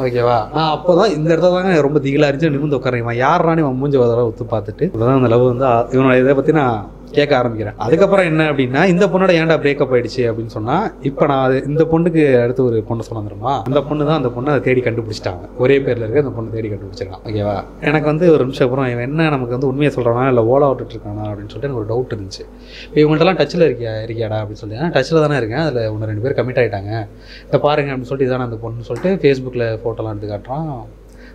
ஓகேவா நான் அப்போ தான் இந்த இடத்துல தாங்க ரொம்ப திகிலாக இருந்துச்சு. நிமிந்து உட்காரேன் இவன் யாரானு மூஞ்சி வதர ஒத்து பார்த்துட்டு. இப்போதான் அந்த லவ் வந்து இவனோட இதை பற்றி நான் கேட்க ஆரம்பிக்கிறேன். அதுக்கப்புறம் என்ன அப்படின்னா இந்த பொண்ணோட ஏன்டா பிரேக்கப் ஆயிடுச்சு அப்படின்னு சொன்னால் இப்போ நான் அது இந்த பொண்ணுக்கு அடுத்து ஒரு பொண்ணு சொன்னா அந்த பொண்ணு தான் அந்த பொண்ணை அதை தேடி கண்டுபிடிச்சிட்டாங்க. ஒரே பேரில் இருக்க அந்த பொண்ணு தேடி கண்டுபிடிச்சிருக்கான். ஓகேவா எனக்கு வந்து ஒரு நிமிஷம் அப்புறம் இவன் என்ன நமக்கு வந்து உண்மையை சொல்கிறானா இல்லை ஓலா விட்டுட்டு இருக்கானா அப்படின்னு சொல்லிட்டு எனக்கு ஒரு டவுட் இருந்துச்சு. இப்போ இவங்கள்ட்டலாம் டச்சில் இருக்கியா இருக்கியாடா அப்படின்னு சொல்லி டச்சில் தானே இருக்கேன். அதில் ஒன்று ரெண்டு பேர் கமிட் ஆகிட்டாங்க இதை பாருங்க அப்படின்னு சொல்லிட்டு இதான அந்த பொண்ணு சொல்லிட்டு ஃபேஸ்புக்கில் ஃபோட்டோலாம் எடுத்து காட்டுறான்.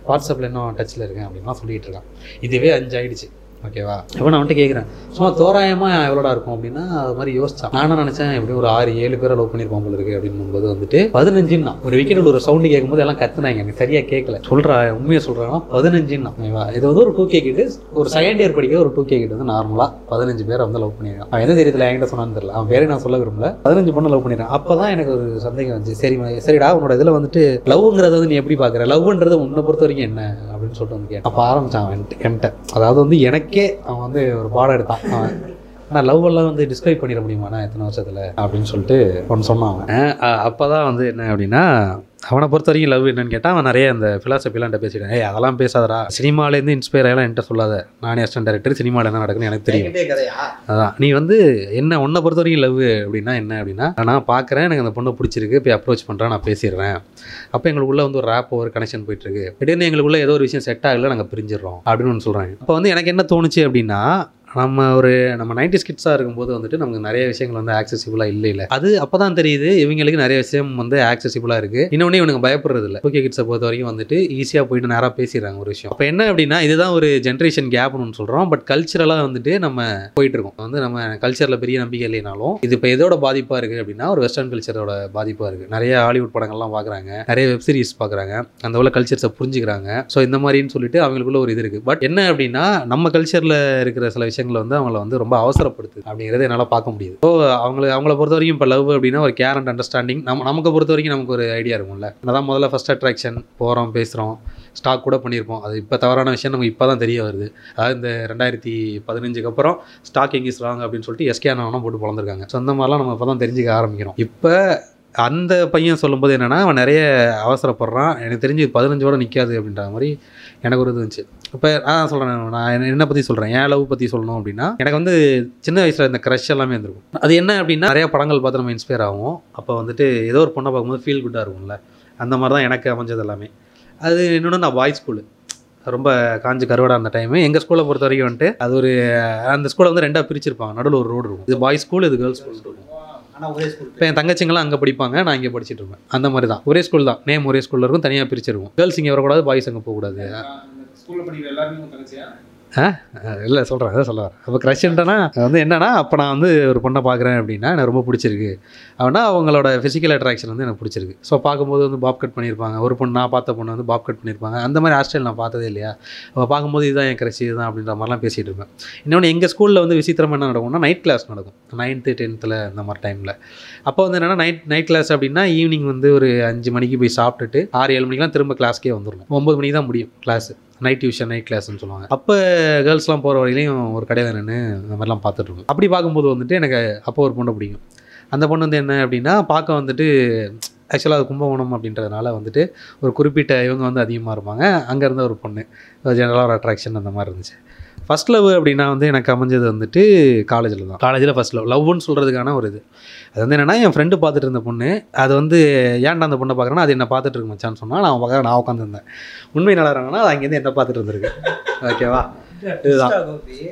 வாட்ஸ்அப்பில் இன்னும் டச்சில் இருக்கேன் அப்படின்லாம் சொல்லிட்டு இருக்கான். இதுவே அஞ்சு ஆயிடுச்சு ஓகேவா? இப்போ நான் வந்துட்டு கேட்குறேன் சும்மா தோராயமாக எவ்வளோடா இருக்கும் அப்படின்னா அது மாதிரி யோசிச்சான் நானும் நினச்சேன் எப்படியும் ஒரு ஆறு ஏழு பேர் லவ் பண்ணியிருப்போம் போல இருக்கு அப்படின்னும்போது வந்துட்டு பதினஞ்சுன்னா. ஒரு விக்கெட் ஒரு சவுண்டு கேட்கும்போது எல்லாம் கத்துனாங்க. எனக்கு சரியாக கேட்கல சொல்கிறா உண்மையை சொல்கிறாங்கன்னா பதினஞ்சுன்னா. ஓகேவா? இது வந்து ஒரு டூ கே கிட்டு ஒரு செகண்ட் இயர் படிக்கிற ஒரு டூ கே கிட்டு வந்து நார்மலாக பதினஞ்சு பேர் வந்து லவ் பண்ணியிருக்கான். அவன் எந்த தெரியல என்கிட்ட சொன்னான்னு தெரியல. அவன் பேரே நான் சொல்ல விரும்பல. பதினஞ்சு பொண்ணு லவ் பண்ணிடுறான் அப்போ தான் எனக்கு ஒரு சந்தேகம் வந்துச்சு. சரி சரிடா உன்னோட இதில் வந்துட்டு லவ்ங்கிறத வந்து நீ எப்படி பார்க்குற லவ்ன்றது உன்னை பொறுத்த வரைக்கும் என்ன? அப்படின்னு சொல்லிட்டு வந்து கேட்டேன். அப்போ ஆரம்பிச்சான் அவன் என்கிட்ட அதாவது வந்து எனக்கே அவன் வந்து ஒரு பாடம் எடுத்தான். அவன் ஆனால் லவ் எல்லாம் வந்து டிஸ்கிரைப் பண்ணிட முடியுமாண்ணா எத்தனை வருஷத்தில்? அப்படின்னு சொல்லிட்டு ஒன்று சொன்னான் அவன். அப்போ தான் வந்து என்ன அப்படின்னா அவனை பொறுத்த வரைக்கும் லவ் என்னன்னு கேட்டால் அவன் நிறைய அந்த ஃபிலாசபிலாம் என்கிட்ட பேசிட்டேன் ஏய் அதெல்லாம் பேசாதடா. சினிமாலேருந்து இன்ஸ்பயர் ஆகலாம் என்கிட்ட சொல்லாத. நானே அசிஸ்டன்ட் டேரக்டர் சினிமாவில் என்ன நடக்குன்னு எனக்கு தெரியும். அதான். நீ வந்து என்ன உன்னை பொறுத்த வரைக்கும் லவ் அப்படின்னா என்ன அப்படின்னா நான் பார்க்குறேன் எனக்கு அந்த பொண்ணை பிடிச்சிருக்கு போய் அப்ரோச் பண்ணுறேன் நான் பேசிடுறேன். அப்போ எங்களுக்குள்ள வந்து ஒரு ரேப் ஒரு கனெக்ஷன் போயிட்டு இருக்கு திடீர்னு எங்களுக்குள்ள ஏதோ ஒரு விஷயம் செட் ஆகல நாங்கள் பிரிஞ்சிடுறோம் அப்படின்னு ஒன்று சொல்கிறாங்க அப்போ வந்து எனக்கு என்ன தோணுச்சு அப்படின்னா நம்ம ஒரு நம்ம நைன்டி ஸ்கிட்ஸாக இருக்கும்போது வந்துட்டு நமக்கு நிறைய விஷயங்கள் வந்து ஆக்சசிபிளாக இல்லை இல்லை அது அப்போ தான் தெரியுது இவங்களுக்கு நிறைய விஷயம் வந்து ஆக்சசிபிளாக இருக்குது இன்னொன்று இவனுக்கு பயப்படுறது இல்லை ஓகே கிட்ஸை பொறுத்த வரைக்கும் வந்துட்டு ஈஸியாக போயிட்டு நேராக பேசிடுறாங்க ஒரு விஷயம். அப்போ என்ன அப்படின்னா இதுதான் ஒரு ஜென்ரேஷன் கேப்னு சொல்கிறோம் பட் கல்ச்சரலாக வந்துட்டு நம்ம போயிட்டு இருக்கோம். வந்து நம்ம கல்ச்சரில் பெரிய நம்பிக்கை இல்லைனாலும் இது இப்போ எதோட பாதிப்பாக இருக்குது அப்படின்னா ஒரு வெஸ்டர்ன் கல்ச்சரோட பாதிப்பாக இருக்குது நிறைய ஹாலிவுட் படங்கள்லாம் பார்க்குறாங்க நிறைய வெப் சீரிஸ் பார்க்குறாங்க அந்த உள்ள கல்ச்சர்ஸை புரிஞ்சுக்கிறாங்க. ஸோ இந்த மாதிரின்னு சொல்லிட்டு அவங்களுக்குள்ள ஒரு இது இருக்குது பட் என்ன அப்படின்னா நம்ம கல்ச்சரில் இருக்கிற சில விஷயங்களை வந்து அவங்கள வந்து ரொம்ப அவசரப்படுத்து அப்படிங்கிறத என்னால் பார்க்க முடியுது. ஸோ அவங்கள அவங்கள பொறுத்த வரைக்கும் இப்போ லவ் அப்படின்னா ஒரு கேர் அண்ட் அண்டர்ஸ்டாண்டிங் நம்ம நமக்கு பொறுத்த வரைக்கும் நமக்கு ஒரு ஐடியா இருக்கும்ல. அதான் முதல்ல ஃபர்ஸ்ட் அட்ராக்ஷன் போகிறோம் பேசுகிறோம் ஸ்டாக் கூட பண்ணியிருப்போம். அது இப்போ தவறான விஷயம் நமக்கு இப்போ தான் தெரிய வருது. அதாவது இந்த ரெண்டாயிரத்தி பதினஞ்சுக்கு அப்புறம் ஸ்டாக் இஸ் ராங் அப்படின்னு சொல்லிட்டு எஸ்கே அண்ணாவெல்லாம் போட்டு பிறந்திருக்காங்க ஸோ அந்த மாதிரிலாம் நம்ம இப்போ தான் தெரிஞ்சுக்க ஆரம்பிக்கிறோம். இப்போ அந்த பையன் சொல்லும்போது என்னென்னா அவன் நிறைய அவசரப்படுறான். எனக்கு தெரிஞ்சு பதினஞ்சோட நிற்காது அப்படின்ற மாதிரி எனக்கு ஒரு இது இருந்துச்சு. இப்போ நான் சொல்கிறேன் நான். என்ன- பற்றி சொல்கிறேன் என் லவ் பற்றி சொல்லணும் அப்படின்னா எனக்கு வந்து சின்ன வயசில் இந்த க்ரஷ் எல்லாமே இருந்திருக்கும். அது என்ன அப்படின்னா நிறைய படங்கள் பார்த்து நம்ம இன்ஸ்பயர் ஆகும் அப்போ வந்துட்டு ஏதோ ஒரு பொண்ணை பார்க்கும்போது ஃபீல் குட்டாக இருக்கும்ல. அந்த மாதிரி தான் எனக்கு அமைஞ்சது எல்லாமே. அது இன்னொன்று நான் பாய்ஸ் ஸ்கூலு ரொம்ப காஞ்சி கருவாடா அந்த டைமு எங்கள் ஸ்கூலை பொறுத்த வரைக்கும் வந்துட்டு அது ஒரு அந்த ஸ்கூலை வந்து ரெண்டாக பிரிச்சிருப்பாங்க. நடுவில் ஒரு ரோடு இருக்கும். இது பாய்ஸ் ஸ்கூல் இது கேர்ள்ஸ் ஸ்கூல் இப்போ என் தங்கச்சிங்களாம் அங்கே படிப்பாங்க. நான் இங்கே படிச்சிட்டு இருப்பேன். அந்த மாதிரி தான். ஒரே ஸ்கூல் தான். நேம் ஒரே ஸ்கூலில் இருக்கும். தனியாக பிரிச்சிருக்கும் கேர்ள்ஸ் இங்கே வரக்கூடாது பாய்ஸ் அங்கே போகக்கூடாது. படிக்கிற எல்லாருமே தங்கச்சியா? இல்லை சொல்கிறேன் அதான் சொல்ல வரேன். அப்போ க்ரஷ்ன்ட்டனா வந்து என்னன்னா அப்போ நான் வந்து ஒரு பொண்ணை பார்க்குறேன் அப்படின்னா எனக்கு ரொம்ப பிடிச்சிருக்கு. அப்படின்னா அவங்களோட ஃபிசிக்கல் அட்ராக்ஷன் வந்து எனக்கு பிடிச்சிருக்கு. ஸோ பார்க்கும்போது வந்து பாப் கட் பண்ணியிருப்பாங்க. ஒரு பொண்ணு நான் பார்த்த பொண்ணு வந்து பாப் கட் பண்ணியிருப்பாங்க. அந்த மாதிரி ஹாஸ்டல் நான் பார்த்ததே இல்லையா? அப்போ பார்க்கும்போது இதுதான் என் க்ரஷ் இதுதான் அப்படின்ற மாதிரிலாம் பேசிகிட்டு இருப்பேன். இன்னொன்று எங்கள் ஸ்கூலில் வந்து விசித்திரம் என்ன நடக்கும்னா நைட் கிளாஸ் நடக்கும். நைன்த்து டென்த்தில் அந்த மாதிரி டைமில் அப்போ வந்து என்னென்னா நைட் நைட் கிளாஸ் அப்படின்னா ஈவினிங் வந்து ஒரு அஞ்சு மணிக்கு போய் சாப்பிட்டுட்டு ஆறு ஏழு மணிக்கெலாம் திரும்ப கிளாஸ்க்கே வந்துடணும் ஒம்பது மணிக்கு தான் முடியும் கிளாஸ் நைட் டியூஷன் நைட் கிளாஸ்னு சொல்லுவாங்க. அப்போ கேர்ள்ஸ்லாம் போகிற வரையிலையும் ஒரு கடையில் நின்று இந்த மாதிரிலாம் பார்த்துட்ருக்கோம் அப்படி பார்க்கும்போது வந்துட்டு எனக்கு அப்போ ஒரு பொண்ணை பிடிக்கும். அந்த பொண்ணு வந்து என்ன அப்படின்னா பார்க்க வந்துட்டு ஆக்சுவலாக அது கும்பகோணம் அப்படின்றதுனால வந்துட்டு ஒரு குறிப்பிட்ட இவங்க வந்து அதிகமாக இருப்பாங்க. அங்கேருந்து ஒரு பொண்ணு. ஜெனரலாக ஒரு அட்ராக்ஷன் அந்த மாதிரி இருந்துச்சு. ஃபர்ஸ்ட் லவ் அப்படின்னா வந்து எனக்கு அமைஞ்சது வந்துட்டு காலேஜில் தான். காலேஜில் ஃபர்ஸ்ட் லவ் லவ்னு சொல்கிறதுக்கான ஒரு இது. அது வந்து என்னென்னா என் ஃப்ரெண்டு பார்த்துட்டு இருந்த பொண்ணு அது வந்து ஏன்டா அந்த பொண்ணை பார்க்குறேன்னா அது என்ன பார்த்துட்டு இருக்கு மச்சான்னு சொன்னால் நான் பார்க்க நான் உட்காந்துருந்தேன் உண்மை நல்லா இருங்கன்னா அது அங்கேருந்து என்ன பார்த்துட்டு இருந்திருக்கு? ஓகேவா இதுதான்.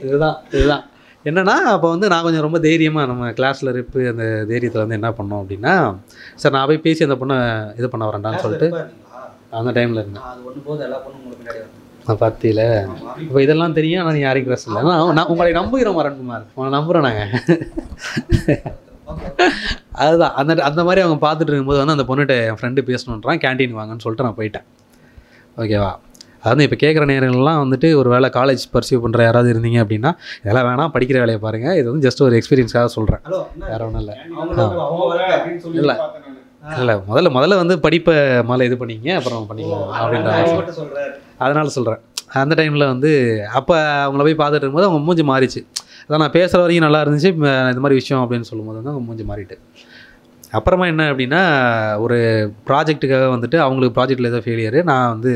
இதுதான் இதுதான். என்னன்னா அப்போ வந்து நான் கொஞ்சம் ரொம்ப தைரியமாக நம்ம கிளாஸில் இருப்பு அந்த தைரியத்தில் வந்து என்ன பண்ணோம் அப்படின்னா சார் நான் போய் பேசி அந்த பொண்ணை இது பண்ண வரேன்டான்னு சொல்லிட்டு அந்த டைமில் இருந்தேன். நான் பத்தியில் இப்போ இதெல்லாம் தெரியும் ஆனால் நீ யாரையும் க்ரஸ் இல்லை. நான் உங்களை நம்புகிறோம் மரண்குமார் உங்களை நம்புகிறோம் நாங்கள் அதுதான். அந்த அந்த மாதிரி அவங்க பார்த்துட்டு இருக்கும்போது வந்து அந்த பொண்ணுகிட்ட என் ஃப்ரெண்டு பேசணுன்றான் கேண்டீன் வாங்கன்னு சொல்லிட்டு நான் போயிட்டேன். ஓகேவா அதாவது இப்போ கேட்குற நேரங்கள்லாம் வந்துட்டு ஒரு வேளை காலேஜ் பர்சியூ பண்ணுற யாராவது இருந்தீங்க அப்படின்னா இதெல்லாம் வேணாம் படிக்கிற வேலையை பாருங்கள் இது வந்து ஜஸ்ட் ஒரு எக்ஸ்பீரியன்ஸாக சொல்கிறேன் வேற ஒன்றும் இல்லை. இல்லை. இல்லை முதல்ல முதல்ல வந்து படிப்பை முதல்ல இது பண்ணிங்க அப்புறம் பண்ணிக்கலாம் அப்படின்ற அதனால் சொல்கிறேன் அந்த டைமில் வந்து அப்போ அவங்கள போய் பார்த்துட்டு இருக்கும்போது அவங்க மூஞ்சி மாறிச்சு. அதான் நான் பேசுகிற வரைக்கும் நல்லா இருந்துச்சு இந்த மாதிரி விஷயம் அப்படின்னு சொல்லும்போது வந்து அவங்க மூஞ்சி மாறிட்டு. அப்புறமா என்ன அப்படின்னா ஒரு ப்ராஜெக்ட்டுக்காக வந்துட்டு அவங்களுக்கு ப்ராஜெக்ட்டில் ஏதோ ஃபெயிலியரு நான் வந்து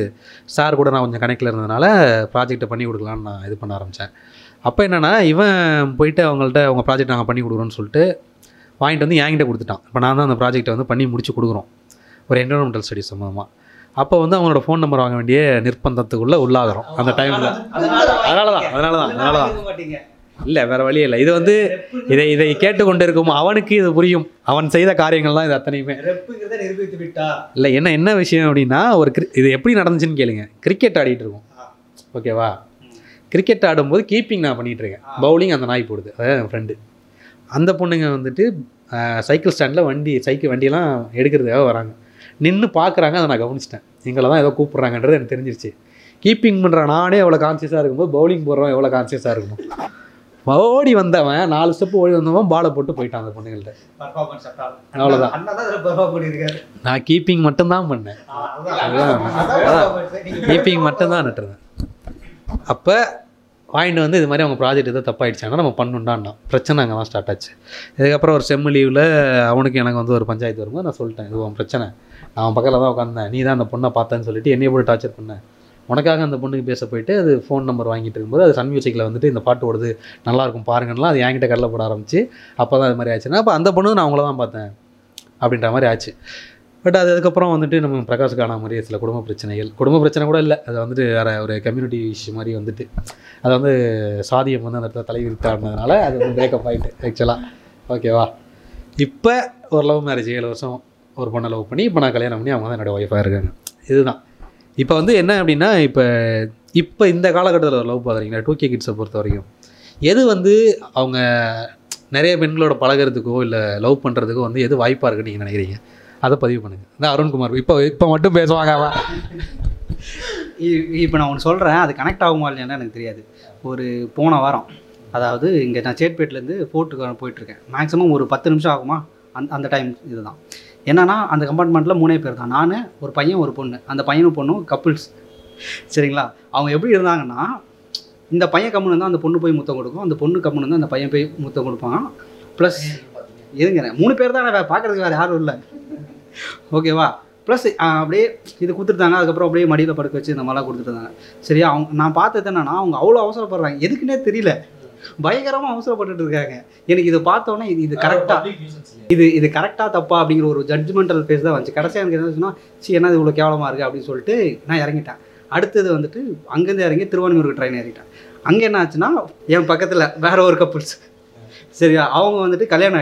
சார் கூட நான் கொஞ்சம் கனெக்டில் இருந்ததுனால ப்ராஜெக்ட்டை பண்ணி கொடுக்கலான்னு நான் இது பண்ண ஆரம்பித்தேன் அப்போ என்னென்னா இவன் போயிட்டு அவங்கள்ட்ட அவங்க ப்ராஜெக்ட் நாங்கள் பண்ணி கொடுக்குறோன்னு சொல்லிட்டு வாங்கிட்டு வந்து என்கிட்ட கொடுத்துட்டான். இப்போ நான் தான் அந்த ப்ராஜெக்ட்டை வந்து பண்ணி முடிச்சு கொடுக்குறோம். ஒரு என்விரான்மெண்டல் ஸ்டடிஸ் சம்மந்தமாக அப்போ வந்து அவங்களோட ஃபோன் நம்பர் வாங்க வேண்டிய நிர்பந்தத்துக்குள்ளே உள்ளாகிறோம் அந்த டைமில் அதனால தான். அதனால தான் அதனால தான் இல்லை வேறு வழி இல்லை. இது வந்து இதை இதை கேட்டுக்கொண்டு இருக்கும் அவனுக்கு இது புரியும். அவன் செய்த காரியங்கள் தான் இது அத்தனையுமே. இல்லை என்ன என்ன விஷயம் அப்படின்னா ஒரு கிரி இது எப்படி நடந்துச்சுன்னு கேளுங்க. கிரிக்கெட் ஆடிட்டு இருக்கோம். ஓகேவா கிரிக்கெட் ஆடும்போது கீப்பிங் நான் பண்ணிட்டு இருக்கேன். பவுலிங் அந்த நாய் போடுது. அதாவது என் ஃப்ரெண்டு அந்த பொண்ணுங்க வந்துட்டு சைக்கிள் ஸ்டாண்டில் வண்டி சைக்கிள் வண்டியெல்லாம் எடுக்கிறதுக்காக வராங்க. நின்று பார்க்குறாங்க அதை நான் கவனிச்சிட்டேன். எங்களை தான் ஏதோ கூப்பிட்றாங்கன்றது எனக்கு தெரிஞ்சிருச்சு. கீப்பிங் பண்ணுற நானே எவ்வளோ கான்சியஸாக இருக்கும்போது பவுலிங் போடுறவன் எவ்வளோ கான்சியஸாக இருக்கணும் ஓடி வந்தவன் நாலு ஸ்டெப் ஓடி வந்தவன் பாலை போட்டு போயிட்டான் அந்த பொண்ணுங்கள்ட்ட. பர்ஃபார்மன்ஸ் அவ்வளவுதான். அண்ணா தான் அதில் பெர்ஃபார்ம் பண்ணியிருக்காரு. நான் கீப்பிங் மட்டும்தான் பண்ணேன். கீப்பிங் மட்டும்தான் நட்டுருந்தேன். அப்போ வாங்கிட்டு வந்து இது மாதிரி அவங்க ப்ராஜெக்ட் ஏதோ தப்பாயிடுச்சாங்கன்னா நம்ம பண்ணுண்டான்னா. பிரச்சனை அங்கே தான் ஸ்டார்ட் ஆச்சு. இதுக்கப்புறம் ஒரு செம்மு லீவில் அவனுக்கு எனக்கு வந்து ஒரு பஞ்சாயத்து வரும்போது நான் சொல்லிட்டேன் இது உன் பிரச்சனை. அவன் பக்கத்தில் தான் உட்காந்தேன் நீ தான் அந்த பொண்ணை பார்த்தேன்னு சொல்லிட்டு என்னைய போட்டு டார்ச்சர் பண்ண. உனக்காக அந்த பொண்ணுக்கு பேச போயிட்டு அது ஃபோன் நம்பர் வாங்கிட்டு இருக்கும்போது அது சன் மியூசிக்கில் வந்துட்டு இந்த பாட்டு ஓடுது நல்லாயிருக்கும் பாருங்கன்னா அது என்கிட்ட கடலை போட ஆரம்பிச்சு அப்போ தான் அது மாதிரி ஆச்சுன்னா அப்போ அந்த பொண்ணு நான் அவங்கள தான் பார்த்தேன் அப்படின்ற மாதிரி ஆச்சு. பட் அது அதுக்கப்புறம் வந்துட்டு நம்ம பிரகாஷ் காணா மாதிரி சில குடும்ப பிரச்சனைகள். குடும்ப பிரச்சனை கூட இல்லை. அது வந்துட்டு வேறு ஒரு கம்யூனிட்டி இஷ்யூ மாதிரி வந்துட்டு. அது வந்து சாதியம் வந்து அந்த இடத்துல தலைவிரித்தாடினதுனால அது வந்து பிரேக்கப் ஆகிட்டு ஆக்சுவலாக ஓகேவா இப்போ ஒரு லவ் மேரேஜ் ஏழு வருஷம் ஒரு பொண்ணை லவ் பண்ணி இப்போ நான் கல்யாணம் பண்ணி அவங்க தான் என்னோடய ஒய்ஃபாக இருக்காங்க. இதுதான். இப்போ வந்து என்ன அப்படின்னா இப்போ இப்போ இந்த காலகட்டத்தில் ஒரு லவ் பார்க்குறீங்களா டூ கே கிட்ஸை பொறுத்த வரைக்கும். எது வந்து அவங்க நிறைய பெண்களோட பழகுறதுக்கோ இல்லை லவ் பண்ணுறதுக்கோ வந்து எது வாய்ப்பாக இருக்குன்னு நீங்கள் நினைக்கிறீங்க? அதை பதிவு பண்ணுங்கள் இந்த அருண்குமார். இப்போ இப்போ மட்டும் பேசுவாங்க அவன். இப்போ நான் ஒன்று சொல்கிறேன் அது கனெக்ட் ஆகுமா இல்லையான்னு எனக்கு தெரியாது. ஒரு போன வாரம் அதாவது இங்கே நான் சேட்பேட்லேருந்து ஃபோர்ட்டுக்கு போயிட்டுருக்கேன் மேக்ஸிமம் ஒரு பத்து நிமிஷம் ஆகுமா? அந் அந்த டைம் இதுதான். என்னன்னா அந்த கம்பார்ட்மெண்ட்டில் மூணே பேர் தான் நான் ஒரு பையன் ஒரு பொண்ணு. அந்த பையனும் பொண்ணும் கப்புள்ஸ் சரிங்களா? அவங்க எப்படி இருந்தாங்கன்னா இந்த பையன் கம்முன்னு இருந்தால் அந்த பொண்ணு போய் முத்தம் கொடுக்கும். அந்த பொண்ணு கம்முன்னு இருந்தால் அந்த பையன் போய் முத்தம் கொடுப்பான். ப்ளஸ் இருங்க மூணு பேர் தான் பார்க்குறதுக்கு வேறு யாரும் இல்லை. ஓகேவா ப்ளஸ் அப்படியே இது கொடுத்துருந்தாங்க அதுக்கப்புறம் அப்படியே மடியில் படுக்க வச்சு இந்த மாதிரிலாம் கொடுத்துட்டாங்க சரியா? அவங்க நான் பார்த்தது என்னன்னா அவங்க அவ்வளோ அவசரப்படுறாங்க. எதுக்குன்னே தெரியல. பயங்கரமாக அவசரப்பட்டுட்டு இருக்காங்க. எனக்கு இதை பார்த்தோன்னே இது இது கரெக்டாக இது இது கரெக்டாக தப்பா அப்படிங்கிற ஒரு ஜட்ஜ்மெண்டல் ஃபேஸ் தான் வந்துச்சு. கடைசியாக எனக்கு என்ன சொன்னால் சி என்ன இவ்வளோ கேவலமாக இருக்குது அப்படின்னு சொல்லிட்டு நான் இறங்கிட்டேன். அடுத்தது வந்துட்டு அங்கேருந்து இறங்கி திருவான்மையூருக்கு ட்ரெயின் ஏறிட்டேன். அங்கே என்ன ஆச்சுன்னா என் பக்கத்தில் வேற ஒரு கப்புள்ஸ் சரியா? அவங்க வந்துட்டு கல்யாணம்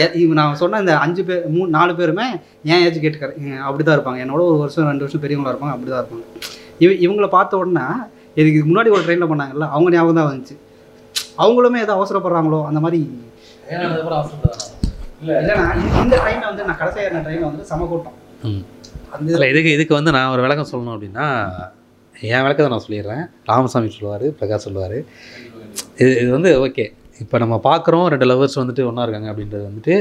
எ- இவ நான் சொன்ன இந்த அஞ்சு பேர் மூ நாலு பேருமே ஏன் ஏஜ் கேட்டுக்கிறேன் அப்படி தான் இருப்பாங்க. என்னோட ஒரு வருஷம் ரெண்டு வருஷம் பெரியவங்களா இருப்பாங்க அப்படி தான் இருப்பாங்க. இவ இவங்கள பார்த்த உடனே இதுக்கு முன்னாடி ஒரு ட்ரெயினில் பண்ணாங்கல்ல அவங்க ஞாபகம் தான் வந்துச்சு. அவங்களுமே ஏதோ அவசரப்படுறாங்களோ அந்த மாதிரி இல்லைண்ணா இந்த- இந்த ட்ரெயினில் வந்து நான் கடைசியாக ஏறின ட்ரெயினில் வந்து சம கூட்டம். ம். அந்த இல்லை இதுக்கு இதுக்கு வந்து நான் ஒரு விளக்கம் சொல்லணும் அப்படின்னா என் விளக்கத்தை நான் சொல்லிடுறேன். ராமசாமி சொல்லுவார் பிரகாஷ் சொல்லுவார். இது இது வந்து ஓகே. இப்போ நம்ம பார்க்குறோம் ரெண்டு லவர்ஸ் வந்துட்டு ஒன்றா இருக்காங்க அப்படின்றது வந்துட்டு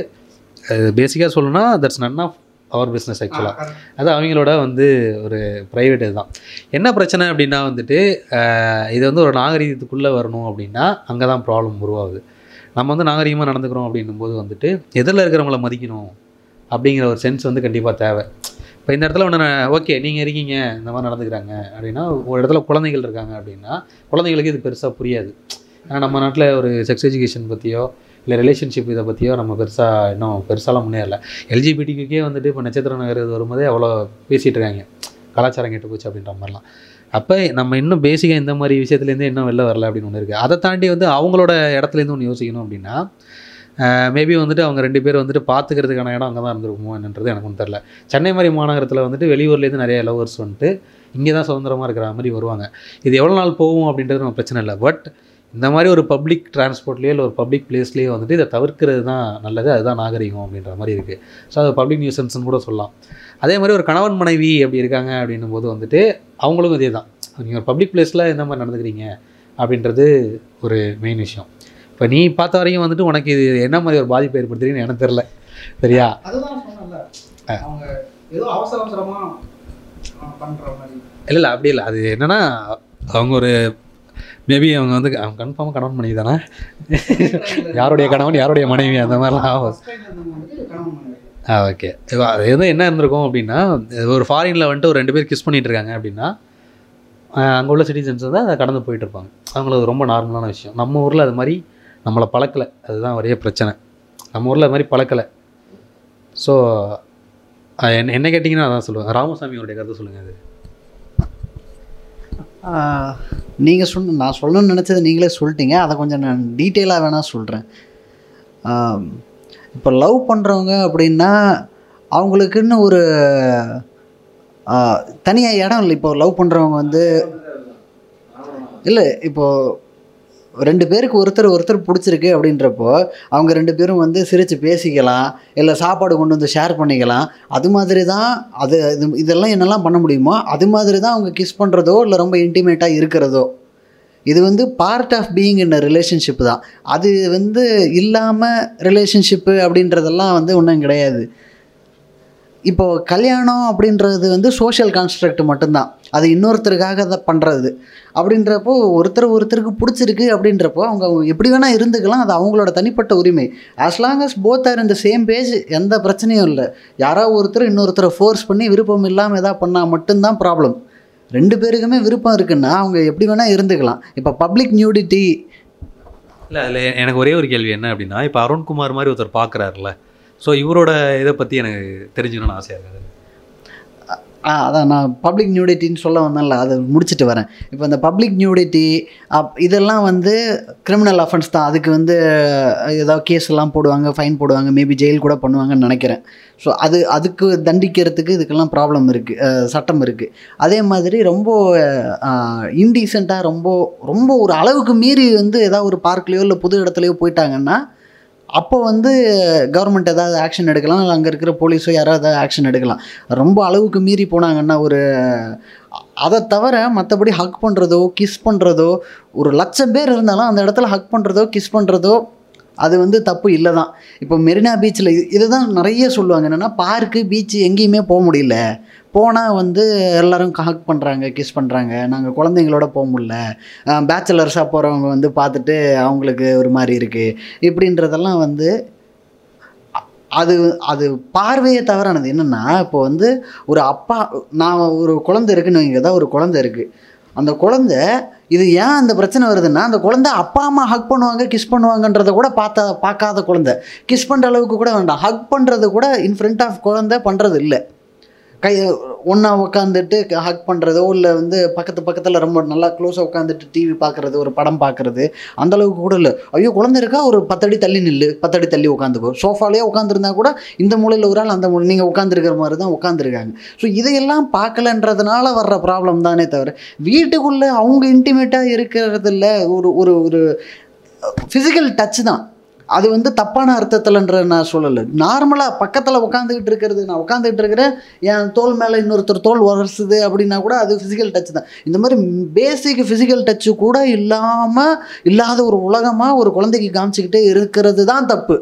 பேசிக்காக சொல்லணும்னா that's none of our business ஆக்சுவலாக அது அவங்களோட வந்து ஒரு ப்ரைவேட் இதுதான் என்ன பிரச்சனை அப்படின்னா வந்துட்டு இது வந்து ஒரு நாகரீகத்துக்குள்ளே வரணும் அப்படின்னா அங்கே தான் ப்ராப்ளம் உருவாகுது. நம்ம வந்து நாகரீகமாக நடந்துக்கிறோம் அப்படின்னும் போது வந்துட்டு எதிரில் இருக்கிறவங்கள மதிக்கணும் அப்படிங்கிற ஒரு சென்ஸ் வந்து கண்டிப்பாக தேவை. இப்போ இந்த இடத்துல ஒன்று ஓகே நீங்கள் இருக்கீங்க இந்த மாதிரி நடந்துக்கிறாங்க அப்படின்னா ஒரு இடத்துல குழந்தைகள் இருக்காங்க அப்படின்னா குழந்தைகளுக்கு இது பெருசாக புரியாது. ஏன்னா நம்ம நாட்டில் ஒரு செக்ஸ் எஜுகேஷன் பற்றியோ இல்லை ரிலேஷன்ஷிப் இதை பற்றியோ நம்ம பெருசாக இன்னும் பெருசாலாம் முன்னேறல. எல்ஜிபிடிக்கே வந்துட்டு இப்போ நட்சத்திர நகர் இது வரும்போதே அவ்வளோ பேசிகிட்டு இருக்காங்க. கலாச்சாரம் கெட்டு போச்சு அப்படின்ற மாதிரிலாம். அப்போ நம்ம இன்னும் பேசிக்காக இந்த மாதிரி விஷயத்துலேருந்து இன்னும் வெளில வரல அப்படின்னு ஒன்று இருக்குது அதை தாண்டி வந்து அவங்களோட இடத்துலேருந்து ஒன்று யோசிக்கணும் அப்படின்னா மேபி வந்துட்டு அவங்க ரெண்டு பேர் வந்துட்டு பார்த்துக்கிறதுக்கான இடம் அங்கே தான் இருந்திருக்குமோ என்னன்றது எனக்கு ஒன்றும் தெரில சென்னை மாதிரி மாநகரத்தில் வந்துட்டு வெளியூர்லேருந்து நிறைய லவர்ஸ் வந்துட்டு இங்கே தான் சுதந்திரமாக இருக்கிற மாதிரி வருவாங்க. இது எவ்வளோ நாள் போகும் அப்படின்றது நம்ம பிரச்சனை இல்லை. பட் இந்த மாதிரி ஒரு பப்ளிக் டிரான்ஸ்போர்ட்லேயோ இல்லை ஒரு பப்ளிக் பிளேஸ்லேயோ வந்துட்டு இதை தவிர்க்கிறது தான் நல்லது அதுதான் நாகரிகம் அப்படின்ற மாதிரி இருக்குது ஸோ அது பப்ளிக் நியூசன்ஸ்னு கூட சொல்லலாம். அதே மாதிரி ஒரு கணவன் மனைவி அப்படி இருக்காங்க அப்படின்னும் போது வந்துட்டு அவங்களுக்கும் இதே தான். நீங்கள் ஒரு பப்ளிக் பிளேஸில் எந்த மாதிரி நடந்துக்கிறீங்க அப்படின்றது ஒரு மெயின் விஷயம். இப்போ நீ பார்த்த வரைக்கும் வந்துட்டு உனக்கு இது என்ன மாதிரி ஒரு பாதிப்பு ஏற்படுத்துறீங்கன்னு எனக்கு தெரில சரியா? இல்லை இல்லை அப்படி இல்லை. அது என்னன்னா அவங்க ஒரு மேபி அவங்க வந்து அவங்க கன்ஃபார்மாக கணவன் மனைவி தானே? யாருடைய கணவன் யாருடைய மனைவி அந்த மாதிரிலாம் ஆகும். ஆ ஓகே அது எதுவும் என்ன இருந்திருக்கும் அப்படின்னா ஒரு ஃபாரினில் வந்துட்டு ஒரு ரெண்டு பேர் கிஸ் பண்ணிகிட்டு இருக்காங்க அப்படின்னா அங்கே உள்ள சிட்டிசன்ஸ் வந்து அதை கடந்து போயிட்டு இருப்பாங்க. அவங்களுக்கு அது ரொம்ப நார்மலான விஷயம். நம்ம ஊரில் அது மாதிரி நம்மளை பழக்கலை. அதுதான் ஒரே பிரச்சனை. நம்ம ஊரில் அது மாதிரி பழக்கலை. ஸோ என்ன என்ன கேட்டிங்கன்னா அதான் சொல்லுவேன். ராமசாமியோடைய கருத்தை சொல்லுங்கள் அது. நீங்கள் சொன்ன நான் சொல்லணும்னு நினச்சதை நீங்களே சொல்லிட்டீங்க. அதை கொஞ்சம் நான் டீட்டெயிலாக வேணால் சொல்கிறேன் இப்போ லவ் பண்ணுறவங்க அப்படின்னா அவங்களுக்குன்னு ஒரு தனியாக இடம் இல்லை. இப்போ லவ் பண்ணுறவங்க வந்து இல்லை இப்போது ரெண்டு பேருக்கு ஒருத்தர் ஒருத்தர் பிடிச்சிருக்கு அப்படின்றப்போ அவங்க ரெண்டு பேரும் வந்து சிரித்து பேசிக்கலாம் இல்லை சாப்பாடு கொண்டு வந்து ஷேர் பண்ணிக்கலாம். அது மாதிரி தான் அது இது இதெல்லாம் என்னெல்லாம் பண்ண முடியுமோ அது மாதிரி தான் அவங்க கிஸ் பண்ணுறதோ இல்லை ரொம்ப இன்டிமேட்டாக இருக்கிறதோ. இது வந்து part of being in relationship தான். அது வந்து இல்லாமல் ரிலேஷன்ஷிப்பு அப்படின்றதெல்லாம் வந்து ஒன்றும் கிடையாது. இப்போது கல்யாணம் அப்படின்றது வந்து சோஷியல் கான்ஸ்ட்ரக்ட் மட்டும்தான். அது இன்னொருத்தருக்காக தான் பண்ணுறது அப்படின்றப்போ ஒருத்தர் ஒருத்தருக்கு பிடிச்சிருக்கு அப்படின்றப்போ அவங்க எப்படி வேணால் இருந்துக்கலாம். அது அவங்களோட தனிப்பட்ட உரிமை. As long as both are இந்த சேம் பேஜ் எந்த பிரச்சனையும் இல்லை. யாரோ ஒருத்தர் இன்னொருத்தரை ஃபோர்ஸ் பண்ணி விருப்பம் இல்லாமல் எதாவது பண்ணால் மட்டும்தான் ப்ராப்ளம் ரெண்டு பேருக்குமே விருப்பம் இருக்குன்னா அவங்க எப்படி வேணால் இருந்துக்கலாம். இப்போ பப்ளிக் நியூடிட்டி இல்லை அதில் எனக்கு ஒரே ஒரு கேள்வி என்ன அப்படின்னா இப்போ அருண்குமார் மாதிரி ஒருத்தர் பார்க்குறாருல ஸோ இவரோட இதை பற்றி எனக்கு தெரிஞ்சுக்கணும்னு ஆசையாக இருக்குது. ஆ அதான் நான் பப்ளிக் நியூடிட்டின்னு சொல்ல வந்தேன்ல அதை முடிச்சுட்டு வரேன். இப்போ இந்த பப்ளிக் நியூடிட்டி அப் இதெல்லாம் வந்து கிரிமினல் அஃபென்ஸ் தான். அதுக்கு வந்து ஏதாவது கேஸ் எல்லாம் போடுவாங்க ஃபைன் போடுவாங்க மேபி ஜெயில் கூட பண்ணுவாங்கன்னு நினைக்கிறேன். ஸோ அது அதுக்கு தண்டிக்கிறதுக்கு இதுக்கெல்லாம் ப்ராப்ளம் இருக்குது சட்டம் இருக்குது அதே மாதிரி ரொம்ப இன்டீசெண்டாக ரொம்ப ரொம்ப ஒரு அளவுக்கு மீறி வந்து ஏதாவது ஒரு பார்க்லேயோ இல்லை புது இடத்துலையோ போயிட்டாங்கன்னா அப்போ வந்து கவர்மெண்ட் ஏதாவது ஆக்ஷன் எடுக்கலாம் இல்லை அங்கே இருக்கிற போலீஸோ யாராவது ஆக்ஷன் எடுக்கலாம். ரொம்ப அளவுக்கு மீறி போனாங்கன்னா ஒரு அதை தவிர மற்றபடி ஹக் பண்ணுறதோ கிஸ் பண்ணுறதோ ஒரு லட்சம் பேர் இருந்தாலும் அந்த இடத்துல ஹக் பண்ணுறதோ கிஸ் பண்ணுறதோ அது வந்து தப்பு இல்லை தான் இப்போ மெரினா பீச்சில் இது தான் நிறைய சொல்லுவாங்க. என்னென்னா பார்க்கு பீச்சு எங்கேயுமே போக முடியல. போனால் வந்து எல்லோரும் ஹக் பண்ணுறாங்க கிஸ் பண்ணுறாங்க நாங்கள் குழந்தைங்களோட போக முடில பேச்சுலர்ஸாக போகிறவங்க வந்து பார்த்துட்டு அவங்களுக்கு ஒரு மாதிரி இருக்குது இப்படின்றதெல்லாம் வந்து அது அது பார்வையை தவறானது. என்னென்னா இப்போ வந்து ஒரு அப்பா நான் ஒரு குழந்தை இருக்குன்னு வைங்க தான் ஒரு குழந்தை இருக்குது அந்த குழந்தை இது ஏன் அந்த பிரச்சனை வருதுன்னா அந்த குழந்தை அப்பா அம்மா ஹக் பண்ணுவாங்க கிஸ் பண்ணுவாங்கன்றத கூட பார்த்த பார்க்காத குழந்தை. கிஸ் பண்ணுற அளவுக்கு கூட வேண்டாம். ஹக் பண்ணுறது கூட இன் ஃப்ரண்ட் ஆஃப் குழந்தை பண்ணுறது இல்லை. கை ஒன்றா உட்காந்துட்டு ஹக் பண்ணுறதோ இல்லை வந்து பக்கத்து பக்கத்தில் ரொம்ப நல்லா க்ளோஸாக உட்காந்துட்டு டிவி பார்க்குறது ஒரு படம் பார்க்குறது அந்தளவுக்கு கூட இல்லை. ஐயோ குழந்தை இருக்கா? ஒரு பத்தடி தள்ளி நில்லு. பத்தடி தள்ளி உட்காந்துக்கோ சோஃபாலேயே உட்காந்துருந்தா கூட இந்த மூலையில் ஒரு ஆள் அந்த மூலை நீங்கள் உட்காந்துருக்கிற மாதிரி தான் உட்காந்துருக்காங்க ஸோ இதையெல்லாம் பார்க்கலன்றதுனால வர்ற ப்ராப்ளம் தானே தவிர வீட்டுக்குள்ளே அவங்க இன்டிமேட்டாக இருக்கிறதில்ல ஒரு ஒரு ஒரு ஃபிசிக்கல் டச் தான். அது வந்து தப்பான அர்த்தத்தில்ன்ற நான் சொல்லலை. நார்மலாக பக்கத்தில் உட்காந்துக்கிட்டு இருக்கிறது நான் உட்காந்துக்கிட்டு இருக்கிறேன் என் தோல் மேலே இன்னொருத்தர் தோல் உரசுது அப்படின்னா கூட அது ஃபிசிக்கல் டச் தான். இந்த மாதிரி பேசிக் ஃபிசிக்கல் டச்சு கூட இல்லாமல் இல்லாத ஒரு உலகமாக ஒரு குழந்தைக்கு காமிச்சிக்கிட்டே இருக்கிறது தான் தப்பு.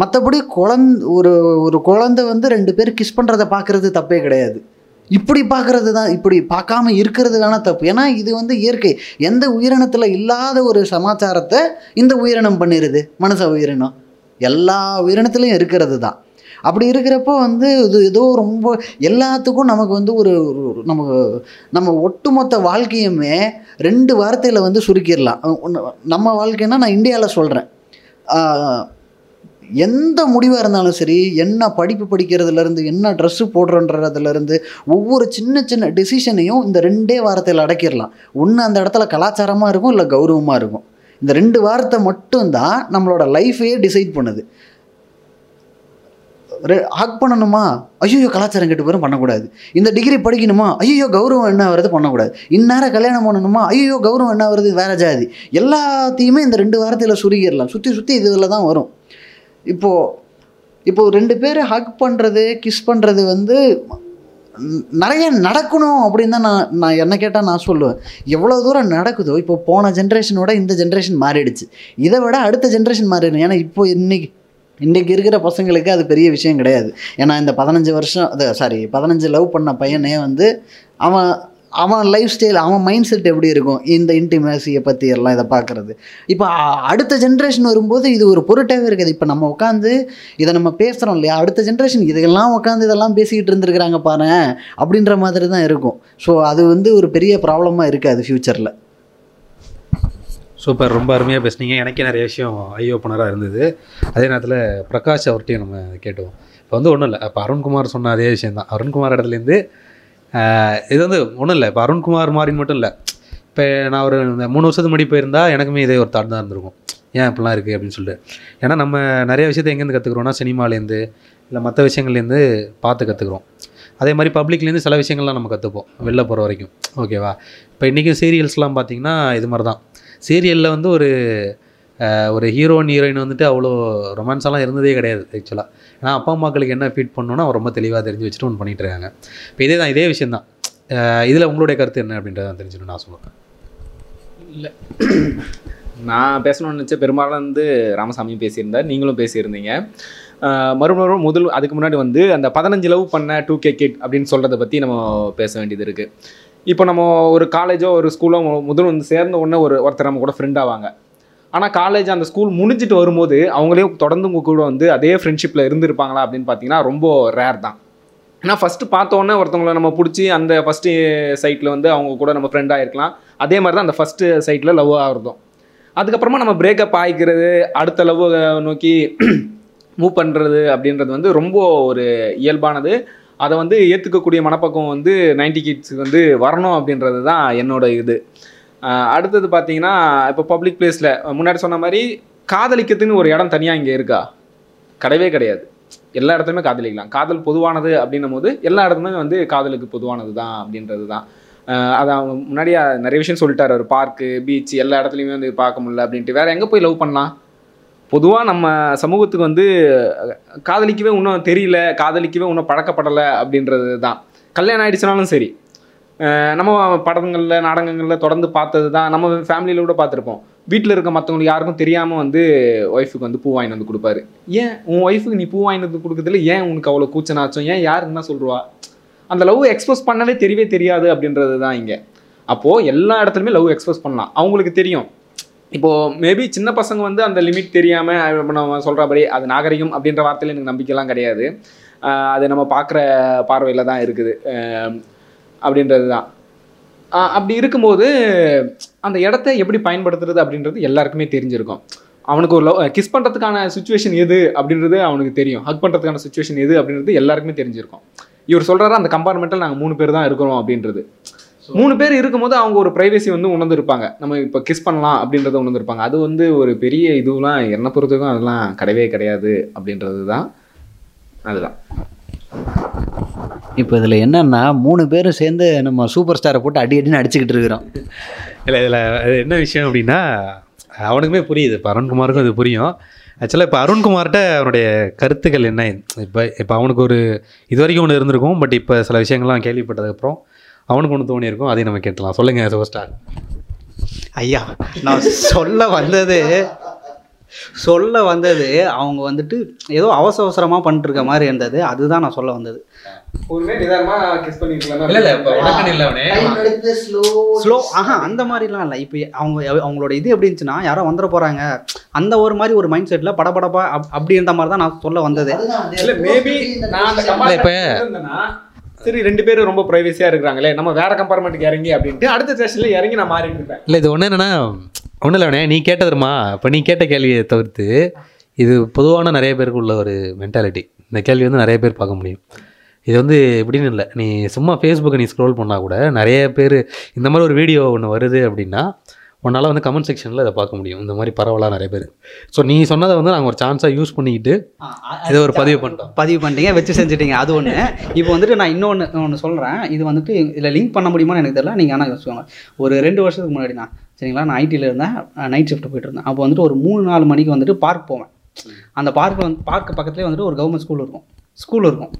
மற்றபடி குழந் ஒரு ஒரு குழந்தை வந்து ரெண்டு பேர் கிஸ் பண்ணுறதை பார்க்குறது தப்பே கிடையாது. இப்படி பார்க்குறது தான் இப்படி பார்க்காம இருக்கிறது வேணால் தப்பு. ஏன்னா இது வந்து இயற்கை. எந்த உயிரினத்தில் இல்லாத ஒரு சமாச்சாரத்தை இந்த உயிரினம் பண்ணிடுது மனுஷ உயிரினம். எல்லா உயிரினத்துலையும் இருக்கிறது தான் அப்படி இருக்கிறப்போ வந்து இது ஏதோ ரொம்ப எல்லாத்துக்கும் நமக்கு வந்து ஒரு நமக்கு நம்ம ஒட்டுமொத்த வாழ்க்கையுமே ரெண்டு வார்த்தையில் வந்து சுருக்கிடலாம். நம்ம வாழ்க்கைன்னா நான் இந்தியாவில் சொல்கிறேன் எந்த முடிவாக இருந்தாலும் சரி என்ன படிப்பு படிக்கிறதுலேருந்து என்ன ட்ரெஸ்ஸு போடுறன்றதுலேருந்து ஒவ்வொரு சின்ன சின்ன டெசிஷனையும் இந்த ரெண்டே வாரத்தில் அடக்கிடலாம் ஒன்று அந்த இடத்துல கலாச்சாரமாக இருக்கும் இல்லை கௌரவமாக இருக்கும். இந்த ரெண்டு வாரத்தை மட்டும்தான் நம்மளோட லைஃபையே டிசைட் பண்ணுது. ஹக் பண்ணணுமா? ஐயோ கலாச்சாரம் கெட்டு பேரும் பண்ணக்கூடாது. இந்த டிகிரி படிக்கணுமா? ஐயோ கௌரவம் என்ன வருது பண்ணக்கூடாது. இந்நேரம் கல்யாணம் பண்ணணுமா? ஐயோ கௌரவம் என்ன வருது வேற ஜாதி. எல்லாத்தையுமே இந்த ரெண்டு வாரத்தில் சுருகிடலாம் சுற்றி சுற்றி இதில் தான் வரும். இப்போது இப்போ ரெண்டு பேர் ஹக் பண்ணுறது கிஸ் பண்ணுறது வந்து நிறைய நடக்கணும் அப்படின்னு தான் நான் நான் என்ன கேட்டால் நான் சொல்லுவேன். எவ்வளோ தூரம் நடக்குதோ இப்போ போன ஜென்ரேஷனோட இந்த ஜென்ரேஷன் மாறிடுச்சு. இதை விட அடுத்த ஜென்ரேஷன் மாறிடும் ஏன்னா இப்போ இன்றைக்கி இன்றைக்கி இருக்கிற பசங்களுக்கு அது பெரிய விஷயம் கிடையாது. ஏன்னா இந்த பதினஞ்சு வருஷம் அது சாரி பதினஞ்சு லவ் பண்ண பையனே வந்து அவன் அவன் லைஃப் ஸ்டைல் அவன் மைண்ட் செட் எப்படி இருக்கும்? இந்த இன்டிமேசியை பற்றி எல்லாம் இதை பார்க்குறது. இப்போ அடுத்த ஜென்ரேஷன் வரும்போது இது ஒரு பொருட்டாகவே இருக்காது. இப்போ நம்ம உட்காந்து இதை நம்ம பேசுகிறோம் இல்லையா? அடுத்த ஜென்ரேஷன் இதெல்லாம் உட்காந்து இதெல்லாம் பேசிக்கிட்டு இருந்திருக்கிறாங்க பாரு அப்படின்ற மாதிரி தான் இருக்கும். ஸோ அது வந்து ஒரு பெரிய ப்ராப்ளமாக இருக்காது ஃப்யூச்சரில் சூப்பர். ரொம்ப அருமையாக பேசுனீங்க. எனக்கே நிறைய விஷயம் ஐ ஓப்பனராக இருந்தது. அதே நேரத்தில் பிரகாஷ் அவர்கிட்டையும் நம்ம கேட்டோம் இப்போ வந்து ஒன்றும் இல்லை. இப்போ அருண்குமார் சொன்ன அதே விஷயம் தான் அருண்குமார் இடத்துலேருந்து இது வந்து ஒன்றும் இல்லை. இப்போ அருண்குமார் மாதிரின்னு மட்டும் இல்லை. இப்போ நான் ஒரு இந்த மூணு வருஷத்துக்கு முன்னாடி போயிருந்தா எனக்குமே இதே ஒரு தாட் தான் இருந்திருக்கும். ஏன் இப்படிலாம் இருக்குது அப்படின்னு சொல்லிட்டு. ஏன்னா நம்ம நிறைய விஷயத்தை எங்கேருந்து கற்றுக்குறோம்னா சினிமாலேருந்து இல்லை மற்ற விஷயங்கள்லேருந்து பார்த்து கற்றுக்குறோம் அதே மாதிரி பப்ளிக்லேருந்து சில விஷயங்கள்லாம் நம்ம கற்றுப்போம் வெளில போகிற வரைக்கும். ஓகேவா? இப்போ இன்றைக்கும் சீரியல்ஸ்லாம் பார்த்திங்கன்னா இது மாதிரி தான் சீரியலில் வந்து ஒரு ஒரு ஹீரோயின் ஹீரோயின் வந்துட்டு அவ்வளோ ரொமான்ஸெல்லாம் இருந்ததே கிடையாது ஆக்சுவலாக ஏன்னா அப்பா அம்மாக்களுக்கு என்ன ஃபீட் பண்ணணும்னா ரொம்ப தெளிவாக தெரிஞ்சு வச்சுட்டு ஒன்று பண்ணிகிட்டு இருக்காங்க. இப்போ இதே தான் இதே விஷயம் தான். இதில் உங்களுடைய கருத்து என்ன அப்படின்றத தெரிஞ்சுக்கணும் நான் சொல்லுவேன் இல்லை. நான் பேசணும்னு நினச்ச பெரும்பாலும் வந்து ராமசாமியும் பேசியிருந்தார் நீங்களும் பேசியிருந்தீங்க. மறுபடியும் முதல் அதுக்கு முன்னாடி வந்து அந்த பதினஞ்சு லவ் பண்ண டூ கே கிட் அப்படின்னு சொல்கிறத பற்றி நம்ம பேச வேண்டியது இருக்குது இப்போ நம்ம ஒரு காலேஜோ ஒரு ஸ்கூலோ முதல் வந்து சேர்ந்த உடனே ஒரு ஒருத்தர் நம்ம கூட ஃப்ரெண்ட் ஆவாங்க. ஆனால் காலேஜ் அந்த ஸ்கூல் முடிஞ்சிட்டு வரும்போது அவங்களே தொடர்ந்து உங்கள் கூட வந்து அதே ஃப்ரெண்ட்ஷிப்பில் இருந்திருப்பாங்களா அப்படின்னு பார்த்தீங்கன்னா ரொம்ப ரேர் தான். ஏன்னா ஃபஸ்ட்டு பார்த்தோன்னே ஒருத்தவங்கள நம்ம பிடிச்சி அந்த ஃபஸ்ட்டு சைட்டில் வந்து அவங்க கூட நம்ம ஃப்ரெண்டாக இருக்கலாம். அதே மாதிரி தான் அந்த ஃபஸ்ட்டு சைட்டில் லவ் ஆகிறதும் அதுக்கப்புறமா நம்ம பிரேக்கப் ஆகிக்கிறது அடுத்த லவ் நோக்கி மூவ் பண்ணுறது அப்படின்றது வந்து ரொம்ப ஒரு இயல்பானது. அதை வந்து ஏற்றுக்கக்கூடிய மனப்பக்கம் வந்து 90 கிட்ஸுக்கு வந்து வரணும் அப்படின்றது தான் என்னோட இது. அடுத்தது பார்த்தீங்கன்னா இப்போ பப்ளிக் பிளேஸில் முன்னாடி சொன்ன மாதிரி காதலிக்கிறதுன்னு ஒரு இடம் தனியாக இங்கே இருக்கா? கிடையவே கிடையாது. எல்லா இடத்துலையுமே காதலிக்கலாம். காதல் பொதுவானது அப்படின்னும் போது எல்லா இடத்துலையுமே வந்து காதலுக்கு பொதுவானது தான் அப்படின்றது தான். ஆஹ் அது அவங்க முன்னாடியே நிறைய விஷயம் சொல்லிட்டாரு. ஒரு பார்க்கு பீச் எல்லா இடத்துலையுமே வந்து பார்க்க முடியல அப்படின்ட்டு. வேறு எங்கே போய் லவ் பண்ணலாம்? பொதுவாக நம்ம சமூகத்துக்கு வந்து காதலிக்கவே இன்னும் தெரியல காதலிக்கவே இன்னும் பழக்கப்படலை அப்படின்றது தான். கல்யாணம் ஆயிடுச்சுனாலும் சரி. நம்ம படங்களில் நாடகங்களில் தொடர்ந்து பார்த்தது தான் நம்ம ஃபேமிலியில் கூட பார்த்துருப்போம். வீட்டில் இருக்க மற்றவங்களுக்கு யாருக்கும் தெரியாமல் வந்து ஒய்ஃபுக்கு வந்து பூ வாங்கிட்டு வந்து கொடுப்பாரு. ஏன்? உன் ஒய்ஃபுக்கு நீ பூ வாங்கிட்டு வந்து கொடுக்குறதுல ஏன் உனக்கு அவ்வளோ கூச்சனாச்சும்? ஏன் யாருக்குன்னா சொல்லுவா அந்த லவ் எக்ஸ்பிரஸ் பண்ணவே தெரியவே தெரியாது அப்படின்றது தான் இங்கே. அப்போது எல்லா இடத்துலையுமே லவ் எக்ஸ்பிரஸ் பண்ணலாம். அவங்களுக்கு தெரியும். இப்போது மேபி சின்ன பசங்க வந்து அந்த லிமிட் தெரியாமல் நம்ம சொல்கிறபடி அது நாகரிகம் அப்படின்ற வார்த்தையில் எனக்கு நம்பிக்கைலாம் கிடையாது. அது நம்ம பார்க்குற பார்வையில் தான் இருக்குது அப்படின்றது தான் அப்படி இருக்கும்போது அந்த இடத்த எப்படி பயன்படுத்துறது அப்படின்றது எல்லாருக்குமே தெரிஞ்சிருக்கும். அவனுக்கு ஒரு லவ் கிஸ் பண்ணுறதுக்கான சுச்சுவேஷன் எது அப்படின்றது அவனுக்கு தெரியும். ஹக் பண்ணுறதுக்கான சுச்சுவேஷன் எது அப்படின்றது எல்லாருக்குமே தெரிஞ்சிருக்கும். இவர் சொல்கிறாரு அந்த கம்பார்ட்மெண்ட்டில் நாங்கள் மூணு பேர் தான் இருக்கிறோம் அப்படின்றது. மூணு பேர் இருக்கும்போது அவங்க ஒரு ப்ரைவசி வந்து உணர்ந்துருப்பாங்க. நம்ம இப்போ கிஸ் பண்ணலாம் அப்படின்றத உணர்ந்துருப்பாங்க. அது வந்து ஒரு பெரிய இதுவெலாம் என்னை பொறுத்தவரைக்கும் அதெல்லாம் கிடையவே கிடையாது அப்படின்றது தான் அதுதான். இப்போ இதில் என்னன்னா மூணு பேரும் சேர்ந்து நம்ம சூப்பர் ஸ்டாரை போட்டு அடி அடின்னு அடிச்சுக்கிட்டு இருக்கிறோம். இல்லை இதில் என்ன விஷயம் அப்படின்னா அவனுக்குமே புரியுது. இப்போ அருண்குமாருக்கும் அது புரியும். ஆக்சுவலாக இப்போ அருண்குமார்கிட்ட அவனுடைய கருத்துக்கள் என்ன? இப்போ இப்போ அவனுக்கு ஒரு இது வரைக்கும் ஒன்று இருந்திருக்கும் பட் இப்போ சில விஷயங்கள்லாம் கேள்விப்பட்டதுக்கப்புறம் அவனுக்கு ஒன்று தோணியிருக்கும். அதையும் நம்ம கேட்டலாம் சொல்லுங்கள் சூப்பர் ஸ்டார் ஐயா நான் சொல்ல வந்தது சொல்ல வந்தது அவங்க வந்துட்டு ஏதோ அவசர அவசரமாக பண்ணிட்டு இருக்க மாதிரி இருந்தது. அதுதான் நான் சொல்ல வந்தது. ஒருமே நிதானமாக கிஸ் பண்ணிக்கலாம் இல்லை இல்லை இப்போ உனக்குன்னு இல்லை அவனே. ஸ்லோ ஆஹா அந்த மாதிரிலாம் இல்லை. இப்போ அவங்க அவங்களோட இது எப்படி இருந்துச்சுன்னா யாரோ வந்துட போகிறாங்க அந்த ஒரு மாதிரி ஒரு மைண்ட் செட்டில் படபடப்பா அப் அப்படி இருந்த மாதிரி தான் நான் சொல்ல வந்தது. இல்ல மேபி நான் அந்த இல்ல, இப்ப- சரி ரெண்டு பேரும் ரொம்ப பிரைவசியா இருக்காங்களே நம்ம வேற கம்பார்ட்மெண்ட்டுக்கு இறங்கி அப்படின்ட்டு அடுத்த ஸ்டேஷன்ல இறங்கி நான் மாறிட்டு இருப்பேன். இல்லை இது ஒன்று என்னென்னா ஒன்றும் இல்லை அவனே நீ கேட்டதுமா இப்போ நீ கேட்ட கேள்வியை தவிர்த்து இது பொதுவான நிறைய பேருக்கு உள்ள ஒரு மென்டாலிட்டி இந்த கேள்வி வந்து நிறைய பேர் பார்க்க முடியும். இது வந்து எப்படின்னு இல்லை. நீ சும்மா ஃபேஸ்புக்கை நீ ஸ்க்ரோல் பண்ணால் கூட நிறைய பேர் இந்த மாதிரி ஒரு வீடியோ ஒன்று வருது அப்படின்னா உன்னால் வந்து கமெண்ட் செக்ஷனில் இதை பார்க்க முடியும். இந்த மாதிரி பரவலாக நிறைய பேர். ஸோ நீ சொன்னதை வந்து நாங்கள் ஒரு சான்ஸாக யூஸ் பண்ணிக்கிட்டு இதை ஒரு பதிவு பண்ணிட்டோம். பதிவு பண்ணிட்டீங்க வச்சு செஞ்சுட்டீங்க. அது ஒன்று இப்போ வந்துட்டு நான் இன்னொன்று ஒன்று சொல்கிறேன் இது வந்துட்டு இதில் லிங்க் பண்ண முடியுமான்னு எனக்கு தெரியல. நீங்கள் ஆனால் யோசிச்சுக்கோங்க ஒரு ரெண்டு வருஷத்துக்கு முன்னாடி தான் சரிங்களா? நான் ஐடியில் இருந்தேன். நைட் ஷிஃப்ட் போயிட்டு இருந்தேன். அப்போ வந்துட்டு ஒரு மூணு நாலு மணிக்கு வந்துட்டு பார்க் போவேன். அந்த பார்க்கில் வந்து பார்க்கு பக்கத்துலேயே வந்துட்டு ஒரு கவர்மெண்ட் ஸ்கூல் இருக்கும். ஸ்கூல் இருக்கும்.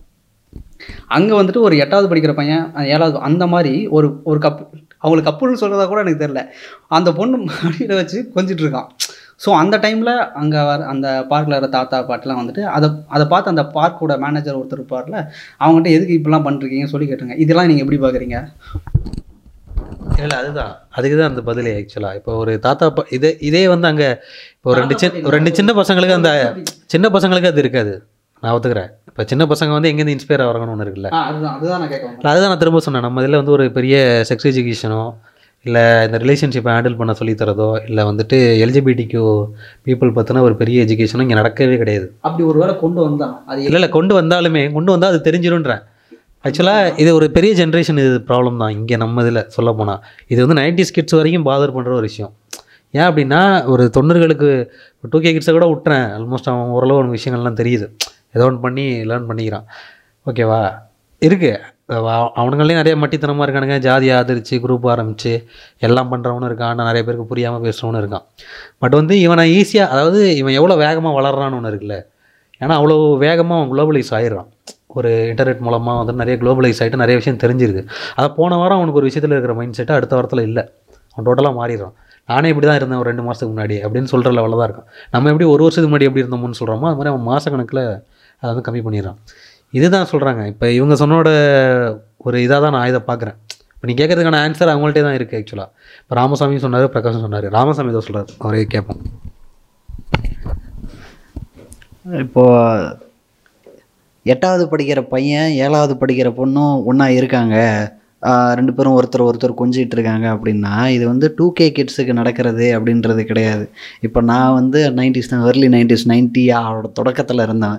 அங்கே வந்துட்டு ஒரு எட்டாவது படிக்கிற பையன் ஏழாவது அந்த மாதிரி ஒரு ஒரு கப் அவங்களுக்கு கப்புள்னு சொல்கிறதா கூட எனக்கு தெரில அந்த பொண்ணு மடியில் வச்சு கொஞ்சிட்டு இருக்கான். ஸோ அந்த டைமில் அங்கே வர அந்த பார்க்கில் வர தாத்தா பாட்டெலாம் வந்துட்டு அதை அதை பார்த்து அந்த பார்க்கோட மேனேஜர் ஒருத்தர் இருப்பார்ல அவங்ககிட்ட எதுக்கு இப்படிலாம் பண்ணுறீங்கன்னு சொல்லி கேட்டுங்க இதெல்லாம் நீங்கள் எப்படி பார்க்குறீங்க? இல்லை அதுதான். அதுக்கு தான் அந்த பதிலே ஆக்சுவலாக இப்போ ஒரு தாத்தா பா இதே இதே வந்து அங்கே இப்போ ரெண்டு சின்ன ரெண்டு சின்ன பசங்களுக்கு அந்த சின்ன பசங்களுக்கு அது இருக்காது. நான் ஒத்துக்கிறேன். இப்போ சின்ன பசங்க வந்து எங்கேருந்து இன்ஸ்பயர் ஆகிறாங்கன்னு ஒன்று இருக்குல்ல. அதுதான் அதுதான் நான் திரும்ப சொன்னேன். நம்ம இதில் வந்து ஒரு பெரிய செக்ஸ் எஜுகேஷனோ இல்லை இந்த ரிலேஷன்ஷிப்பை ஹேண்டில் பண்ண சொல்லித் தரதோ இல்லை வந்துட்டு எல்ஜிபிடிக்கு பீப்புள் பற்றின ஒரு பெரிய எஜுகேஷனும் இங்கே நடக்கவே கிடையாது. அப்படி ஒரு வேளை கொண்டு வந்தான். அது இல்லை இல்லை கொண்டு வந்தாலுமே கொண்டு வந்தால் அது தெரிஞ்சிடும்ன்றேன் ஆக்சுவலாக இது ஒரு பெரிய ஜென்ரேஷன் இது ப்ராப்ளம் தான். இங்கே நம்ம இதில் சொல்ல போனால் இது வந்து நைன்டிஸ் கிட்ஸ் வரைக்கும் பாதர் பண்ணுற ஒரு விஷயம். ஏன் அப்படின்னா ஒரு தொண்ணூறுகளுக்கு டூ கே கிட்ஸை கூட விட்டுறேன். ஆல்மோஸ்ட் அவன் ஓரளவு அவனுக்கு விஷயங்கள்லாம் தெரியுது. ஏதோ ஒன்று பண்ணி லேர்ன் பண்ணிக்கிறான். ஓகேவா இருக்குது அவனுங்களே நிறைய மட்டித்தனமாக இருக்கானுங்க. ஜாதி ஆதரிச்சு குரூப் ஆரம்பித்து எல்லாம் பண்ணுறவனும் இருக்கான். ஆனால் நிறைய பேருக்கு புரியாமல் பேசுகிறவனும் இருக்கான். பட் வந்து இவனை ஈஸியாக அதாவது இவன் எவ்வளோ வேகமாக வளர்றான்னு ஒன்று இருக்குல்ல. ஏன்னா அவ்வளோ வேகமாக அவன் குளோபலைஸ் ஆயிடுறான். ஒரு இன்டர்நெட் மூலமாக வந்து நிறைய குளோபலைஸ் ஆகிட்டு நிறைய விஷயம் தெரிஞ்சிருக்கு. அதை போன வாரம் அவனுக்கு ஒரு விஷயத்தில் இருக்கிற மைண்ட் செட்டு அடுத்த வாரத்தில் இல்லை. அவன் டோட்டலாக மாறிடுறான். நானே இப்படி தான் இருந்தேன் ஒரு ரெண்டு மாதத்துக்கு முன்னாடி அப்படின்னு சொல்கிற லெவலில் தான் இருக்கும் நம்ம எப்படி ஒரு வருஷத்துக்கு முன்னாடி எப்படி இருந்தோம்னு சொல்கிறோமோ அது மாதிரி அவன் மாதக்கணக்கில் அதை வந்து கம்மி பண்ணிடுறான். இதுதான் சொல்கிறாங்க இப்போ இவங்க சொன்னோட ஒரு இதாக தான் நான் இதை பார்க்குறேன். இப்போ நீ கேட்கறதுக்கான ஆன்சர் அவங்கள்ட்டே தான் இருக்குது ஆக்சுவலாக இப்போ ராமசாமி சொன்னார் பிரகாஷும் சொன்னார். ராமசாமி தான் சொல்கிறார் அவரே கேட்போம். இப்போது எட்டாவது படிக்கிற பையன் ஏழாவது படிக்கிற பொண்ணும் ஒன்றா இருக்காங்க. ரெண்டு பேரும் ஒருத்தர் ஒருத்தர் கொஞ்சிகிட்டு இருக்காங்க அப்படின்னா இது வந்து டூ கே கிட்ஸுக்கு நடக்கிறது அப்படின்றது கிடையாது. இப்போ நான் வந்து நைன்டிஸ் தான் ஏர்லி நைன்டிஸ் நைன்ட்டி அவரோட தொடக்கத்தில் இருந்தேன்.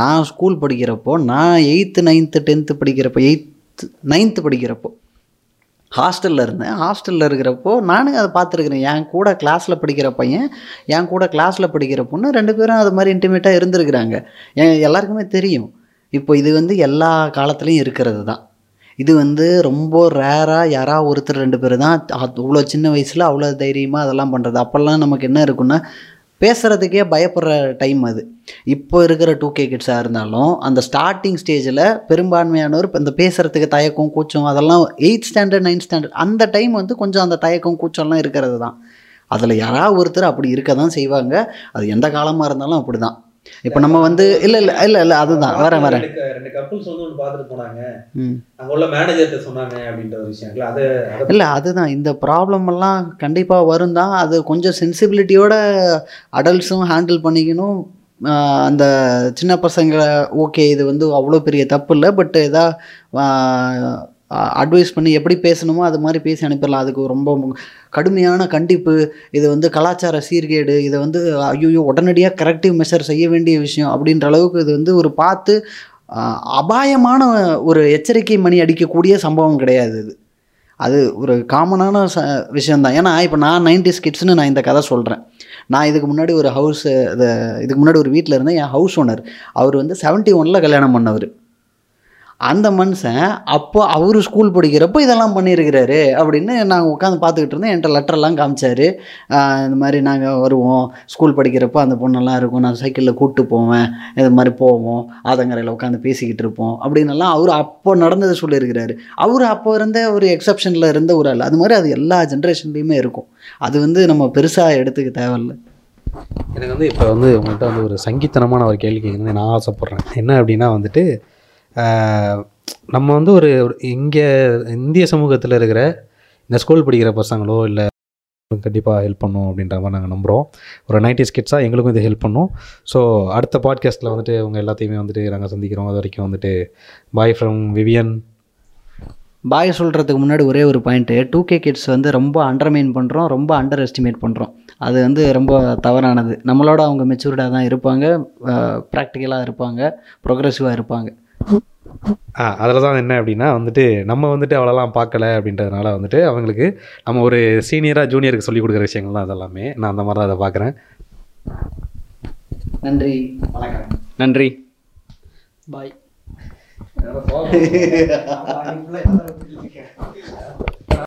நான் ஸ்கூல் படிக்கிறப்போ நான் எயித்து நைன்த்து டென்த்து படிக்கிறப்போ எயித்து நைன்த்து படிக்கிறப்போ ஹாஸ்டலில் இருந்தேன். ஹாஸ்டலில் இருக்கிறப்போ நானும் அதை பார்த்துருக்குறேன். என் கூட கிளாஸில் படிக்கிற பையன் என் கூட கிளாஸில் படிக்கிற பொண்ணு ரெண்டு பேரும் அது மாதிரி இன்டிமேட்டாக இருந்திருக்கிறாங்க. என் எல்லாருக்குமே தெரியும். இப்போ இது வந்து எல்லா காலத்துலேயும் இருக்கிறது தான் இது வந்து ரொம்ப ரேராக யாராக ஒருத்தர் ரெண்டு பேர் தான் அவ்வளோ சின்ன வயசில் அவ்வளோ தைரியமாக அதெல்லாம் பண்ணுறது அப்போல்லாம் நமக்கு என்ன இருக்குன்னா பேசுகிறதுக்கே பயப்படுற டைம் அது. இப்போ இருக்கிற டூ கே கிட்ஸாக இருந்தாலும் அந்த ஸ்டார்டிங் ஸ்டேஜில் பெரும்பான்மையானவர் இப்போ இந்த பேசுகிறதுக்கு தயக்கம் கூச்சம் அதெல்லாம் எயித் ஸ்டாண்டர்ட் நைன்த் ஸ்டாண்டர்ட் அந்த டைம் வந்து கொஞ்சம் அந்த தயக்கம் கூச்சம்லாம் இருக்கிறது தான் அதில் யாராவது ஒருத்தர் அப்படி இருக்க தான் செய்வாங்க. அது எந்த காலமாக இருந்தாலும் அப்படி தான் இப்போ நம்ம வந்து இல்லை இல்லை இல்லை இல்லை அதுதான். வரேன் வரேன். ரெண்டு கப்புள்ஸ் வந்து ஒன்று பார்த்துட்டு போனாங்க. அங்கே உள்ள மேனேஜர்கிட்ட சொன்னாங்க அப்படின்ற ஒரு விஷயம். அதை இல்லை அதுதான். இந்த ப்ராப்ளம் எல்லாம் கண்டிப்பாக வரும் தான். அது கொஞ்சம் சென்சிபிலிட்டியோட அடல்ட்ஸும் ஹேண்டில் பண்ணிக்கணும். அந்த சின்ன பசங்களை ஓகே இது வந்து அவ்வளோ பெரிய தப்பு இல்லை. பட் எதா அட்வைஸ் பண்ணி எப்படி பேசணுமோ அது மாதிரி பேசி அனுப்பிடலாம். அதுக்கு ரொம்ப கடுமையான கண்டிப்பு. இது வந்து கலாச்சார சீர்கேடு. இதை வந்து ஐயோ உடனடியாக கரெக்டிவ் மெஷர் செய்ய வேண்டிய விஷயம் அப்படின்ற அளவுக்கு இது வந்து ஒரு பார்த்து அபாயமான ஒரு எச்சரிக்கை மணி அடிக்கக்கூடிய சம்பவம் கிடையாது இது. அது ஒரு காமனான ச விஷயந்தான் ஏன்னா இப்போ நான் நைன்டிஸ் கிட்ஸ்னு நான் இந்த கதை சொல்கிறேன் நான் இதுக்கு முன்னாடி ஒரு ஹவுஸ் இதை இதுக்கு முன்னாடி ஒரு வீட்டில் இருந்தேன். என் ஹவுஸ் ஓனர் அவர் வந்து செவன்ட்டி ஒனில் கல்யாணம் பண்ணவர். அந்த மனுஷன் அப்போ அவர் ஸ்கூல் படிக்கிறப்போ இதெல்லாம் பண்ணியிருக்கிறாரு அப்படின்னு நாங்கள் உட்காந்து பார்த்துக்கிட்டு இருந்தோம். என்கிட்ட லெட்டர்லாம் காமிச்சார். இந்த மாதிரி நாங்கள் வருவோம். ஸ்கூல் படிக்கிறப்போ அந்த பொண்ணெல்லாம் இருக்கும். நான் சைக்கிளில் கூப்பிட்டு போவேன். இது மாதிரி போவோம். ஆதங்கரையில் உட்காந்து பேசிக்கிட்டு இருப்போம். அப்படின்னுலாம் அவர் அப்போ நடந்ததை சொல்லியிருக்கிறாரு. அவர் அப்போ இருந்த ஒரு எக்ஸப்ஷனில் இருந்த ஒரு ஆள். அது மாதிரி அது எல்லா ஜென்ரேஷன்லேயுமே இருக்கும். அது வந்து நம்ம பெருசாக எடுத்துக்க தேவையில்ல. எனக்கு வந்து இப்போ வந்து உங்கள்கிட்ட வந்து ஒரு சங்கீத்தனமான ஒரு கேள்வி கேட்குறது நான் ஆசைப்பட்றேன். என்ன அப்படின்னா வந்துட்டு நம்ம வந்து ஒரு இங்கே இந்திய சமூகத்தில் இருக்கிற இந்த ஸ்கூல் படிக்கிற பசங்களோ இல்லை கண்டிப்பாக ஹெல்ப் பண்ணும் அப்படின்ற மாதிரி நாங்கள் நம்புகிறோம் ஒரு நைன்டி கிட்ஸாக எங்களுக்கும் இது ஹெல்ப் பண்ணும். ஸோ அடுத்த பாட்காஸ்ட்டில் வந்துட்டு உங்கள் எல்லாத்தையுமே வந்துட்டு நாங்கள் சந்திக்கிறோம். அது வரைக்கும் வந்துட்டு பாய் ஃப்ரம் விவியன் பாய் சொல்கிறதுக்கு முன்னாடி ஒரே ஒரு பாயிண்ட்டு டூ கே கிட்ஸ் வந்து ரொம்ப அண்டர்மைன் பண்ணுறோம் ரொம்ப அண்டர் எஸ்டிமேட் பண்ணுறோம் அது வந்து ரொம்ப தவறானது. நம்மளோட அவங்க மெச்சூர்டாக தான் இருப்பாங்க ப்ராக்டிக்கலாக இருப்பாங்க ப்ரொக்ரெசிவாக இருப்பாங்க. ஆ அதில் தான் என்ன அப்படின்னா வந்துட்டு நம்ம வந்துட்டு அவ்வளோலாம் பார்க்கல அப்படின்றதுனால வந்துட்டு அவங்களுக்கு நம்ம ஒரு சீனியராக ஜூனியருக்கு சொல்லிக் கொடுக்குற விஷயங்கள் தான் அதெல்லாமே. நான் அந்த மாதிரி தான் அதை பார்க்குறேன். நன்றி. வணக்கம். நன்றி. பாய்